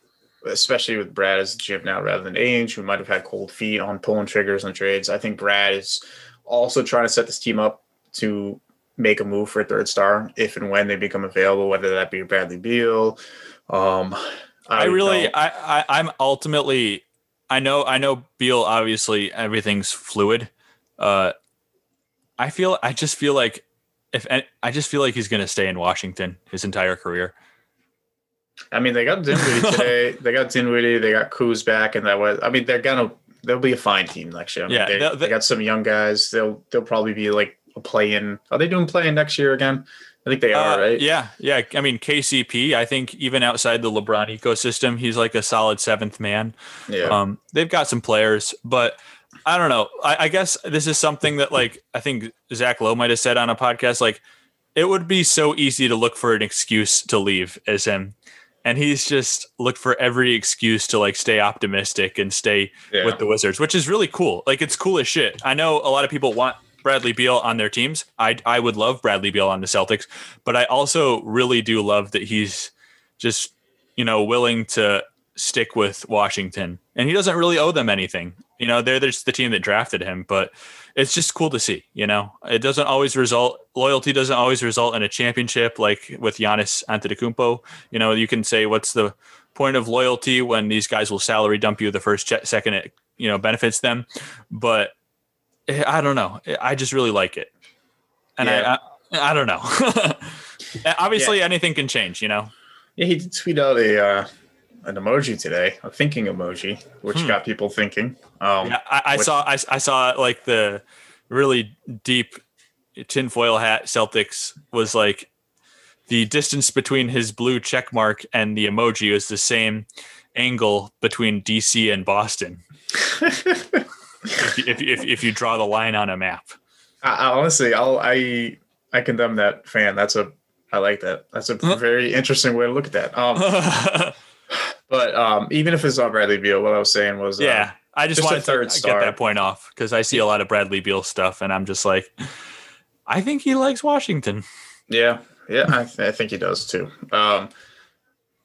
especially with Brad as the GM now rather than Ainge, who might have had cold feet on pulling triggers on trades. I think Brad is also trying to set this team up to make a move for a third star if and when they become available, whether that be Bradley Beal. Um, I, I really, I, I, I'm ultimately, I know, I know Beal. Obviously, everything's fluid. Uh, I feel, I just feel like if I just feel like he's going to stay in Washington his entire career. I mean, they got Dinwiddie today. they got Dinwiddie. They got Kuz back, and that was. I mean, they're gonna. They'll be a fine team next year. I mean, yeah, they, they, they, got some young guys. They'll they'll probably be like a play in. Are they doing play in next year again? I think they are, uh, right? Yeah, yeah. I mean, KCP. I think even outside the LeBron ecosystem, he's like a solid seventh man. Yeah. Um, they've got some players, but I don't know. I, I guess this is something that, like, I think Zach Lowe might have said on a podcast. Like, it would be so easy to look for an excuse to leave as him and he's just looked for every excuse to like stay optimistic and stay yeah. with the Wizards, which is really cool. Like it's cool as shit. I know a lot of people want Bradley Beal on their teams. I I would love Bradley Beal on the Celtics, but I also really do love that he's just you know willing to stick with Washington, and he doesn't really owe them anything. You know, they're just the team that drafted him, but it's just cool to see. You know, it doesn't always result loyalty doesn't always result in a championship like with Giannis Antetokounmpo. You know, you can say what's the point of loyalty when these guys will salary dump you the first second it you know benefits them, but eh, I don't know. I just really like it, and yeah. I, I, I don't know. Obviously, yeah. anything can change. You know. Yeah, he did tweet out a uh, an emoji today, a thinking emoji, which hmm. got people thinking. Um, yeah, I, I which, saw I, I saw like the really deep tinfoil hat Celtics was like the distance between his blue check mark and the emoji was the same angle between DC and Boston. if, if, if, if, you draw the line on a map. I, honestly, I'll, I I condemn that fan. That's a I like that. That's a very interesting way to look at that. Um, but um, even if it's not Bradley Beal, what I was saying was, uh, yeah, I just, just wanted third to star. get that point off because I see a lot of Bradley Beal stuff, and I'm just like, I think he likes Washington. Yeah, yeah, I, th- I think he does too. Um,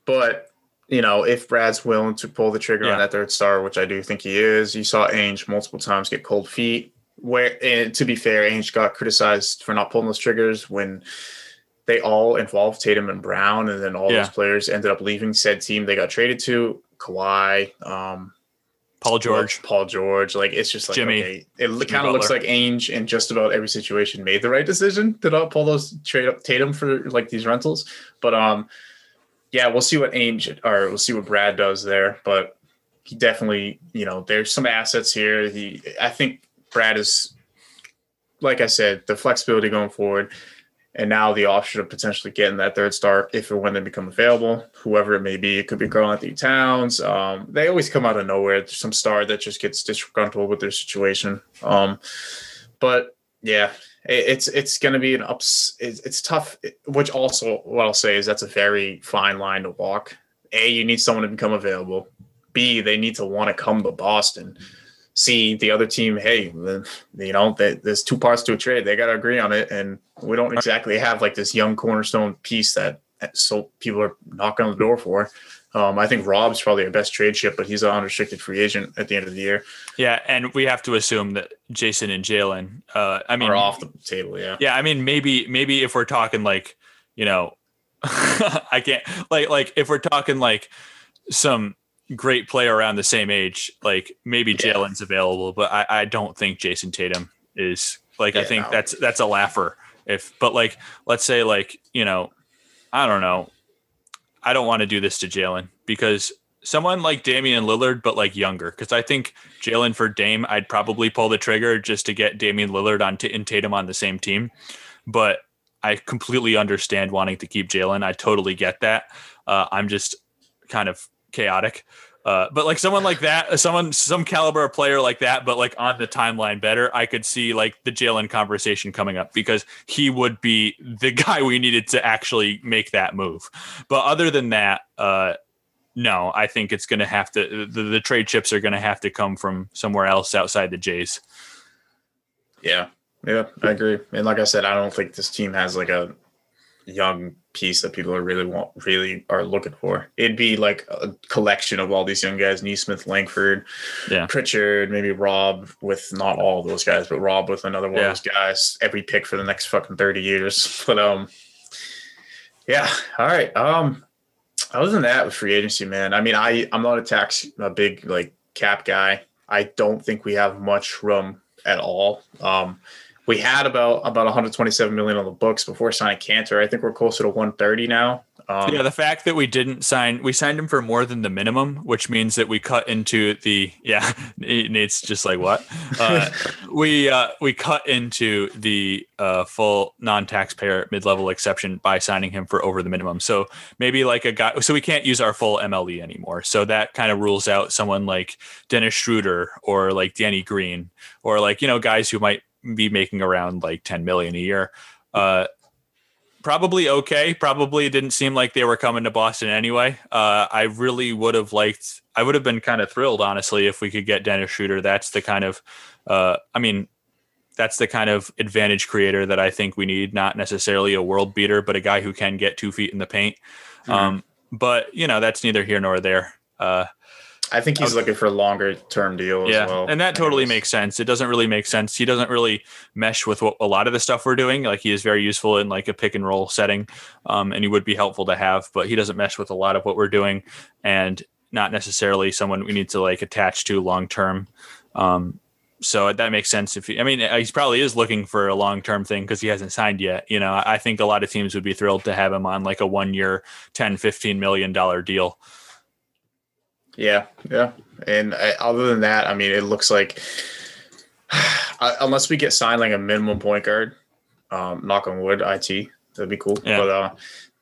but you know, if Brad's willing to pull the trigger Yeah. on that third star, which I do think he is, you saw Ainge multiple times get cold feet. Where, and to be fair, Ainge got criticized for not pulling those triggers when they all involved Tatum and Brown, and then all Yeah. those players ended up leaving said team they got traded to. Kawhi, um, Paul George. Paul George. Like it's just like Jimmy. okay, it kind of looks like Ainge in just about every situation made the right decision to not pull those trade up Tatum for like these rentals. But um, yeah, we'll see what Ainge or we'll see what Brad does there. But he definitely, you know, there's some assets here. He, I think Brad is, like I said, the flexibility going forward. And now the option of potentially getting that third star if and when they become available, whoever it may be. It could be Karl-Anthony Towns. Um, they always come out of nowhere. There's some star that just gets disgruntled with their situation. Um, but yeah, it, it's it's going to be an ups. It's, it's tough. Which also, what I'll say is that's a very fine line to walk. A, you need someone to become available. B, they need to want to come to Boston. C, the other team, hey, you know, they, there's two parts to a trade. They got to agree on it, and we don't exactly have like this young cornerstone piece that so people are knocking on the door for. Um, I think Rob's probably our best trade chip, but he's an unrestricted free agent at the end of the year. Yeah, and we have to assume that Jayson and Jaylen. Uh, I mean, Are off the table, yeah. yeah, I mean, maybe maybe if we're talking like, you know, I can't like like if we're talking like some great player around the same age, like maybe Yeah. Jaylen's available, but I, I don't think Jayson Tatum is like I think no. that's that's a laugher. If but like let's say like you know, I don't know, I don't want to do this to Jaylen because someone like Damian Lillard, but like younger, because I think Jaylen for Dame, I'd probably pull the trigger just to get Damian Lillard on t- and Tatum on the same team. But I completely understand wanting to keep Jaylen. I totally get that. Uh, I'm just kind of chaotic. Uh, but like someone like that, someone some caliber player like that, but like on the timeline better, I could see like the Jaylen conversation coming up because he would be the guy we needed to actually make that move. But other than that, uh, no, I think it's going to have to the, the trade chips are going to have to come from somewhere else outside the Jays. Yeah, yeah, I agree. And like I said, I don't think this team has like a young piece that people are really want, really are looking for. It'd be like a collection of all these young guys: Nesmith, Langford, Yeah. Pritchard, maybe Rob with not all those guys, but Rob with another one Yeah. of those guys. Every pick for the next fucking thirty years. But um, yeah. All right. Um, other than that, with free agency, man. I mean, I I'm not a tax a big like cap guy. I don't think we have much room at all. Um, we had about about 127 million on the books before signing Kanter. I think we're closer to 130 now. Um, yeah, the fact that we didn't sign, we signed him for more than the minimum, which means that we cut into the yeah. Nate's just like what uh, we uh, we cut into the uh, full non-taxpayer mid-level exception by signing him for over the minimum. So maybe like a guy, so we can't use our full MLE anymore. So that kind of rules out someone like Dennis Schroeder or like Danny Green or like you know guys who might be making around like 10 million a year. Uh, probably okay. Probably didn't seem like they were coming to Boston anyway. Uh, I really would have liked. I would have been kind of thrilled, honestly, if we could get Dennis Schroeder. That's the kind of. Uh, I mean, that's the kind of advantage creator that I think we need. Not necessarily a world beater, but a guy who can get two feet in the paint. Um, but you know, that's neither here nor there. Uh, I think he's looking for a longer term deal yeah, as well. and that totally makes sense. It doesn't really make sense. He doesn't really mesh with what a lot of the stuff we're doing. Like he is very useful in like a pick and roll setting, um, and he would be helpful to have. But he doesn't mesh with a lot of what we're doing, and not necessarily someone we need to like attach to long term. Um, so that makes sense. If he, I mean, he probably is looking for a long term thing because he hasn't signed yet. You know, I I think a lot of teams would be thrilled to have him on like a one year, 10, 15 million dollar deal. Yeah, yeah. And uh, other than that, I mean, it looks like unless we get signed like a minimum point guard, um, knock on wood, it that'd be cool. Yeah. But uh,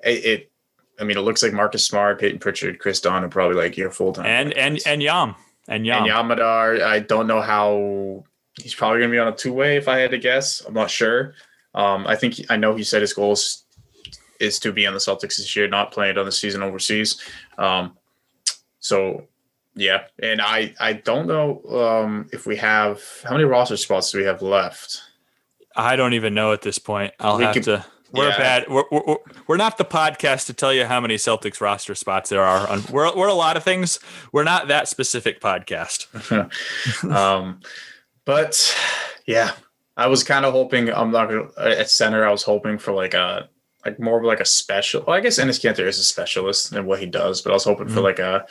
it, it, I mean, it looks like Marcus Smart, Peyton Pritchard, Kris Dunn are probably like your full time. And and and Yam and Yam. and Yam Madar, I don't know how he's probably going to be on a two way if I had to guess. I'm not sure. Um, I think I know he said his goal is is to be on the Celtics this year, not playing on the season overseas. Um, so yeah, and I I don't know um, if we have how many roster spots do we have left. I don't even know at this point. I'll We have could- to. We're yeah. bad. We're, we're, we're not the podcast to tell you how many Celtics roster spots there are. On, we're, we're a lot of things. We're not that specific podcast. um, but yeah, I was kind of hoping. I'm not gonna at center. I was hoping for like a like more of like a special. Well, I guess Enes Kanter is a specialist in what he does, but I was hoping for Mhm. like a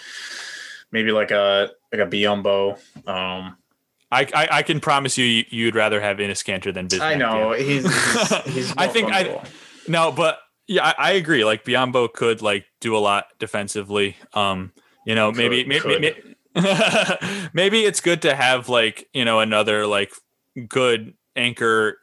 maybe like a like a Biyombo. Um, I, I, I can promise you, you- you'd rather have Enes Kanter than Bismack. I know yeah. he's he's, he's I think I- No, but yeah, I, I agree. Like Biyombo could like do a lot defensively. Um, you know, maybe Could- maybe maybe, maybe it's good to have like you know another like good anchor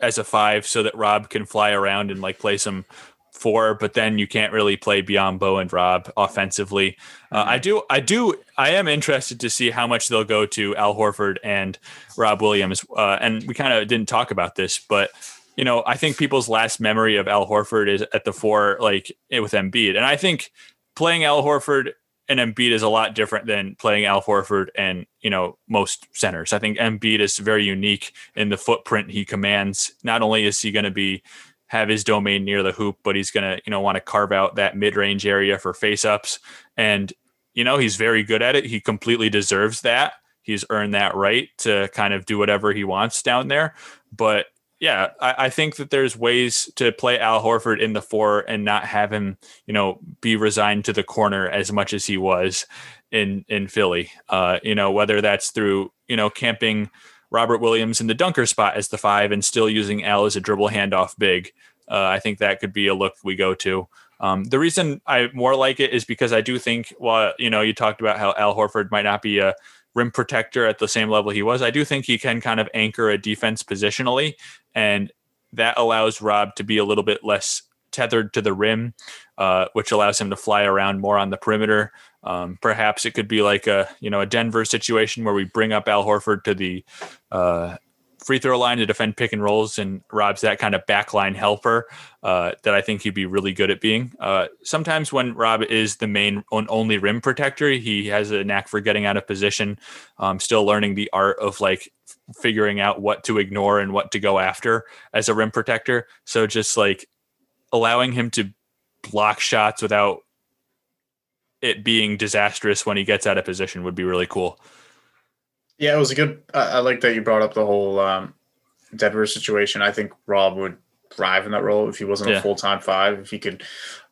as a five, so that Rob can fly around and like play some four. But then you can't really play Biyombo and Rob offensively. Uh, I do, I do, I am interested to see how much they'll go to Al Horford and Rob Williams. Uh, and we kind of didn't talk about this, but you know, I think people's last memory of Al Horford is at the four, like with Embiid. And I think playing Al Horford and Embiid is a lot different than playing Al Horford and, you know, most centers. I think Embiid is very unique in the footprint he commands. Not only is he going to be have his domain near the hoop, but he's going to, you know, want to carve out that mid-range area for face-ups. And, you know, he's very good at it. He completely deserves that. He's earned that right to kind of do whatever he wants down there. But yeah, I, I think that there's ways to play Al Horford in the four and not have him, you know, be resigned to the corner as much as he was in in Philly. Uh, you know, whether that's through you know camping Robert Williams in the dunker spot as the five and still using Al as a dribble handoff big. Uh, I think that could be a look we go to. Um, the reason I more like it is because I do think, well, you know, you talked about how Al Horford might not be a rim protector at the same level he was. I do think he can kind of anchor a defense positionally, and that allows Rob to be a little bit less tethered to the rim, uh, which allows him to fly around more on the perimeter. Um, perhaps it could be like a you know a Denver situation where we bring up Al Horford to the uh, free throw line to defend pick and rolls, and Rob's that kind of backline helper uh, that I think he'd be really good at being. Uh, sometimes when Rob is the main on only rim protector, he has a knack for getting out of position. Um, still learning the art of like figuring out what to ignore and what to go after as a rim protector. So just like allowing him to block shots without it being disastrous when he gets out of position would be really cool. Yeah, it was a good. I I like that you brought up the whole um, Denver situation. I think Rob would thrive in that role if he wasn't Yeah. a full time five. If he could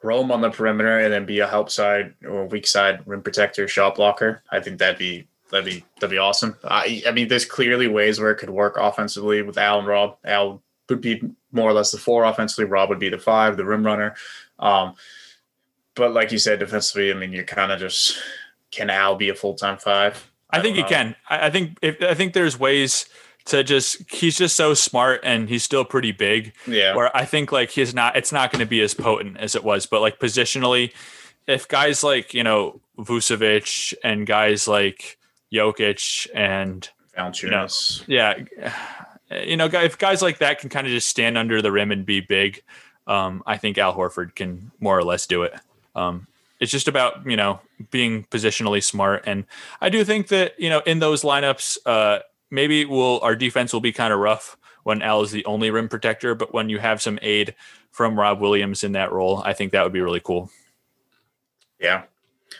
roam on the perimeter and then be a help side or weak side rim protector, shot blocker, I think that'd be that'd be that'd be awesome. I, I mean, there's clearly ways where it could work offensively with Al and Rob. Al would be more or less the four offensively. Rob would be the five, the rim runner. Um, but like you said, defensively, I mean, you're kind of just can Al be a full time five? I think he know. can. I, I think if I think there's ways to just he's just so smart and he's still pretty big. Yeah. Where I think like he's not it's not going to be as potent as it was, but like positionally, if guys like you know Vucevic and guys like Jokic and Valanciunas. yeah, you know, if guys like that can kind of just stand under the rim and be big, um, I think Al Horford can more or less do it. Um, it's just about you know being positionally smart, and I do think that you know in those lineups, uh, maybe will our defense will be kind of rough when Al is the only rim protector, but when you have some aid from Rob Williams in that role, I think that would be really cool. Yeah.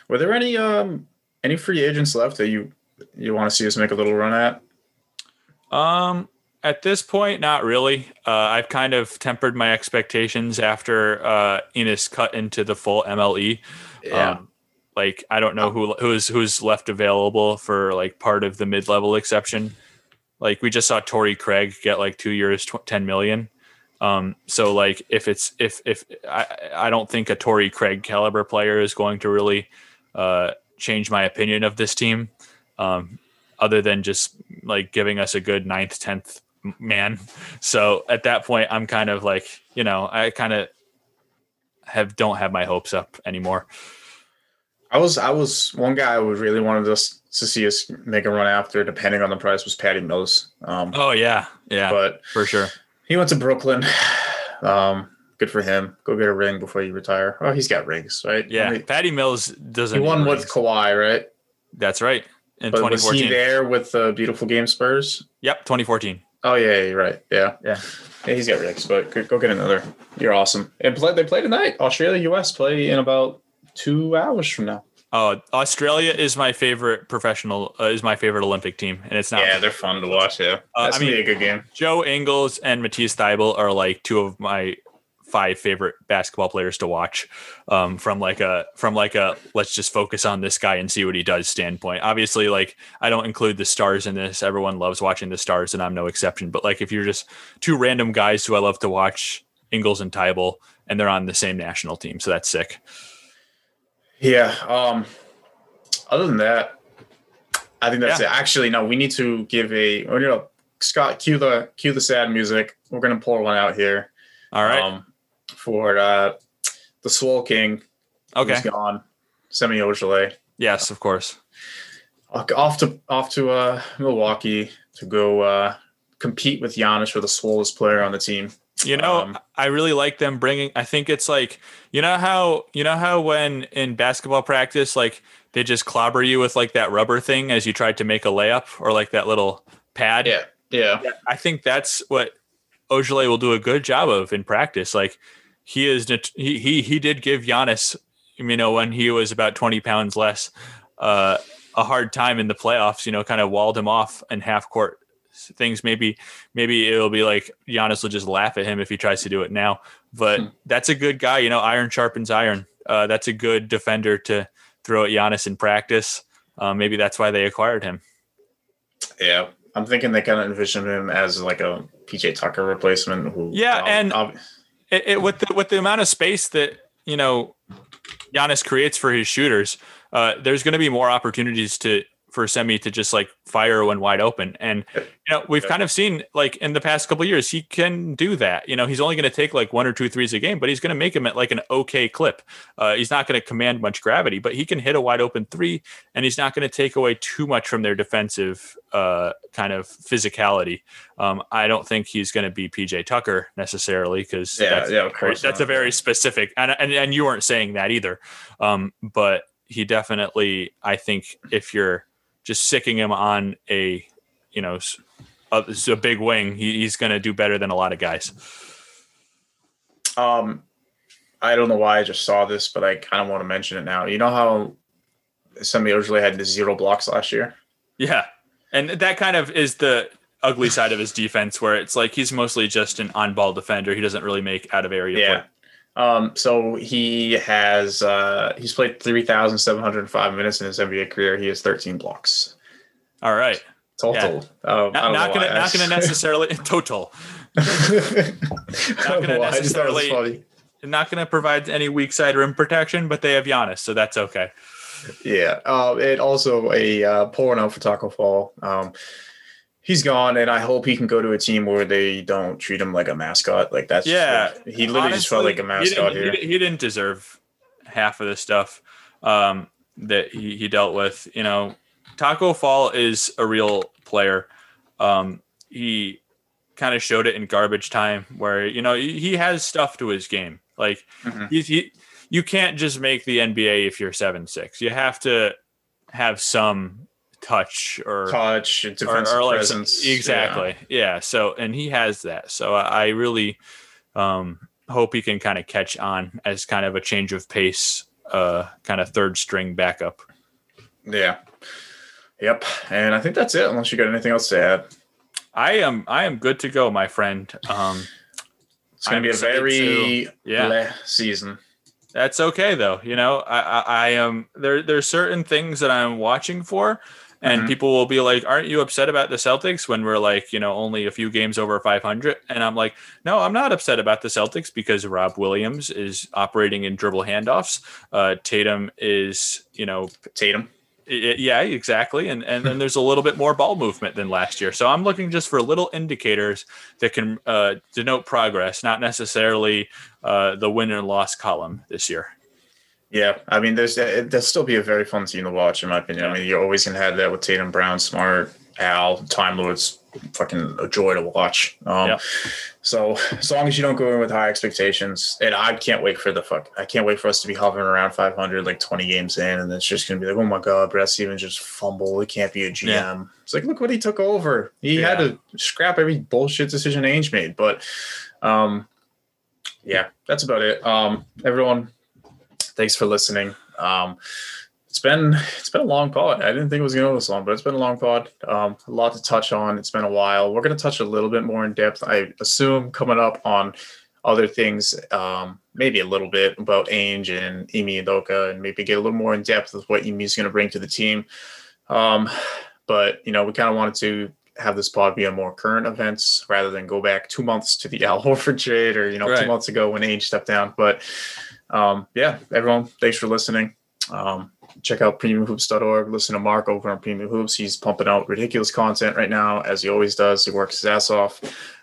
Were there any um any free agents left that you you want to see us make a little run at? Um, at this point, not really. Uh, I've kind of tempered my expectations after uh, Enes cut into the full MLE. Um, like I don't know who who's who's left available for like part of the mid level exception. Like we just saw Torrey Craig get like two years, tw- ten million. Um, so like if it's if if I I don't think a Torrey Craig caliber player is going to really uh, change my opinion of this team. Um, other than just like giving us a good ninth, tenth man. So at that point, I'm kind of like, you know, I kind of have don't have my hopes up anymore. I was I was one guy I would really wanted us to see us make a run after, depending on the price, was Patty Mills. Um, Oh yeah, yeah, but for sure. he went to Brooklyn. Um, Good for him. Go get a ring before you retire. Oh, he's got rings, right? Yeah, I mean, Patty Mills doesn't. he won with rings. Kawhi, right? That's right. In But was 2014. he there with the beautiful game Spurs? Yep, 2014. Oh yeah, yeah, you're right. Yeah, Yeah. Yeah. He's got rings, but go, get another. You're awesome. And play, they play tonight. Australia, U.S. play in about two hours from now. Oh, Australia is my favorite professional. Uh, is my favorite Olympic team, and it's not. Yeah, they're fun to watch. Yeah, Uh, that's I gonna mean- be a good game. Joe Ingles and Matisse Thybulle are like two of my five favorite basketball players to watch. Um, from like a from like a let's just focus on this guy and see what he does standpoint. Obviously, like I don't include the stars in this. Everyone loves watching the stars, and I'm no exception. But like if you're just two random guys who I love to watch, Ingles and Thybulle, and they're on the same national team, so that's sick. Yeah. Um. Other than that, I think that's Yeah. it. Actually, no. We need to give a. Oh, you know, Scott, cue the cue the sad music. We're gonna pour one out here. All right. Um, for uh, the Swole King. okay. Who's gone. Semi Ojeleye. Yes, of course. Off to off to uh Milwaukee to go uh compete with Giannis for the swollest player on the team. You know, Um, I really like them bringing. I think it's like you know how you know how when in basketball practice, like they just clobber you with like that rubber thing as you tried to make a layup, or like that little pad. Yeah. Yeah. I think that's what Ojeleye will do a good job of in practice. Like he is, he he he did give Giannis, you know, when he was about twenty pounds less, uh, a hard time in the playoffs. You know, kind of walled him off in half court things. Maybe maybe it'll be like Giannis will just laugh at him if he tries to do it now. But Hmm. that's a good guy. You know, iron sharpens iron. Uh, that's a good defender to throw at Giannis in practice. Uh, maybe that's why they acquired him. Yeah. I'm thinking they kind of envisioned him as like a PJ Tucker replacement. Who, Yeah, um, and- ob- it, it, with the with the amount of space that you know Giannis creates for his shooters, uh, there's going to be more opportunities to for Semi to just like fire when wide open. And you know we've kind of seen like in the past couple of years he can do that. You know he's only going to take like one or two threes a game, but he's going to make them at like an okay clip. Uh, he's not going to command much gravity, but he can hit a wide open three, and he's not going to take away too much from their defensive uh, kind of physicality. Um, I don't think he's going to be PJ Tucker necessarily because yeah, that's, yeah, of course. that's not. a very specific and, and and you weren't saying that either um but he definitely i think if you're just sicking him on a you know a big wing he, he's going to do better than a lot of guys Um, I don't know why I just saw this, but I kind of want to mention it now. You know how Semi Ojeleye had the zero blocks last year? yeah and that kind of is the ugly side of his defense where it's like he's mostly just an on-ball defender he doesn't really make out of area Yeah. play. Um, so he has uh he's played three thousand seven hundred five minutes in his NBA career. He has thirteen blocks all right total. Um, not, gonna not gonna necessarily total not gonna know why. I just thought it was necessarily- not going to provide any weak side rim protection but they have Giannis so that's okay Yeah. Um, and also a uh, pouring out for Taco Fall. Um, he's gone, and I hope he can go to a team where they don't treat him like a mascot. Like that's Yeah, he literally just felt like a mascot didn't, here. He, he didn't deserve half of the stuff um, that he, he dealt with. You know, Taco Fall is a real player. Um, he kind of showed it in garbage time, where you know he he has stuff to his game. Like Mhm. he, he, you can't just make the NBA if you're seven six. You have to have some touch or Touch, or, defensive or like presence. exactly yeah. so and he has that so i, I really um hope he can kind of catch on as kind of a change of pace uh kind of third string backup Yeah. yeah. Yep. And I think that's it. Unless you got anything else to add, i am i am good to go my friend um it's going I'm to be a very yeah. bleh season. That's okay though you know i i, I am there there's certain things that i'm watching for and Mhm. people will be like aren't you upset about the celtics when we're like you know only a few games over 500 and i'm like no i'm not upset about the celtics because rob williams is operating in dribble handoffs uh tatum is you know Tatum. Yeah, exactly. And and then there's a little bit more ball movement than last year. So I'm looking just for little indicators that can uh, denote progress, not necessarily uh, the win and loss column this year. Yeah, I mean, there's there'll still be a very fun team to watch, in my opinion. I mean, you're always gonna have that with Tatum, Brown, Smart, Al, Time Lords, fucking a joy to watch. Um, Yeah. So as long as you don't go in with high expectations, and I can't wait for the fuck, I can't wait for us to be hovering around 500, like 20 games in, and it's just gonna be like, oh my god, Brad Stevens just fumble. It can't be a GM. Yeah. It's like, look what he took over. He had to scrap every bullshit decision Ainge made, but um, yeah, that's about it. Um, everyone, thanks for listening. Um, it's been it's been a long pod. I didn't think it was going to go this long, but it's been a long pod. Um, a lot to touch on. It's been a while. We're going to touch a little bit more in depth. I assume coming up on other things, um, maybe a little bit about Ainge and Ime Udoka, and maybe get a little more in depth with what Ime's going to bring to the team. Um, but you know, we kind of wanted to have this pod be on more current events rather than go back two months to the Al Horford trade or you know Right. two months ago when Ainge stepped down. But um, yeah, everyone, thanks for listening. Um, check out premiumhoops.org. Listen to Mark over on Premium Hoops. He's pumping out ridiculous content right now, as he always does. He works his ass off.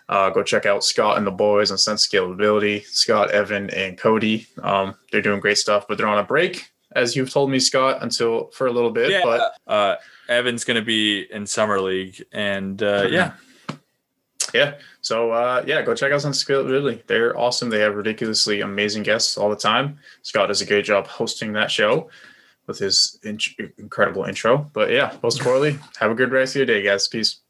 Uh, go check out Scott and the boys on Sense Scalability. Scott, Evan, and Cody. Um, they're doing great stuff, but they're on a break, as you've told me, Scott, until for a little bit. Yeah. But uh, Evan's going to be in summer league, and uh, yeah, yeah, so uh, yeah, go check out Sense Scalability. They're awesome. They have ridiculously amazing guests all the time. Scott does a great job hosting that show with his in- incredible intro. But yeah, most importantly, have a good rest of your day, guys. Peace.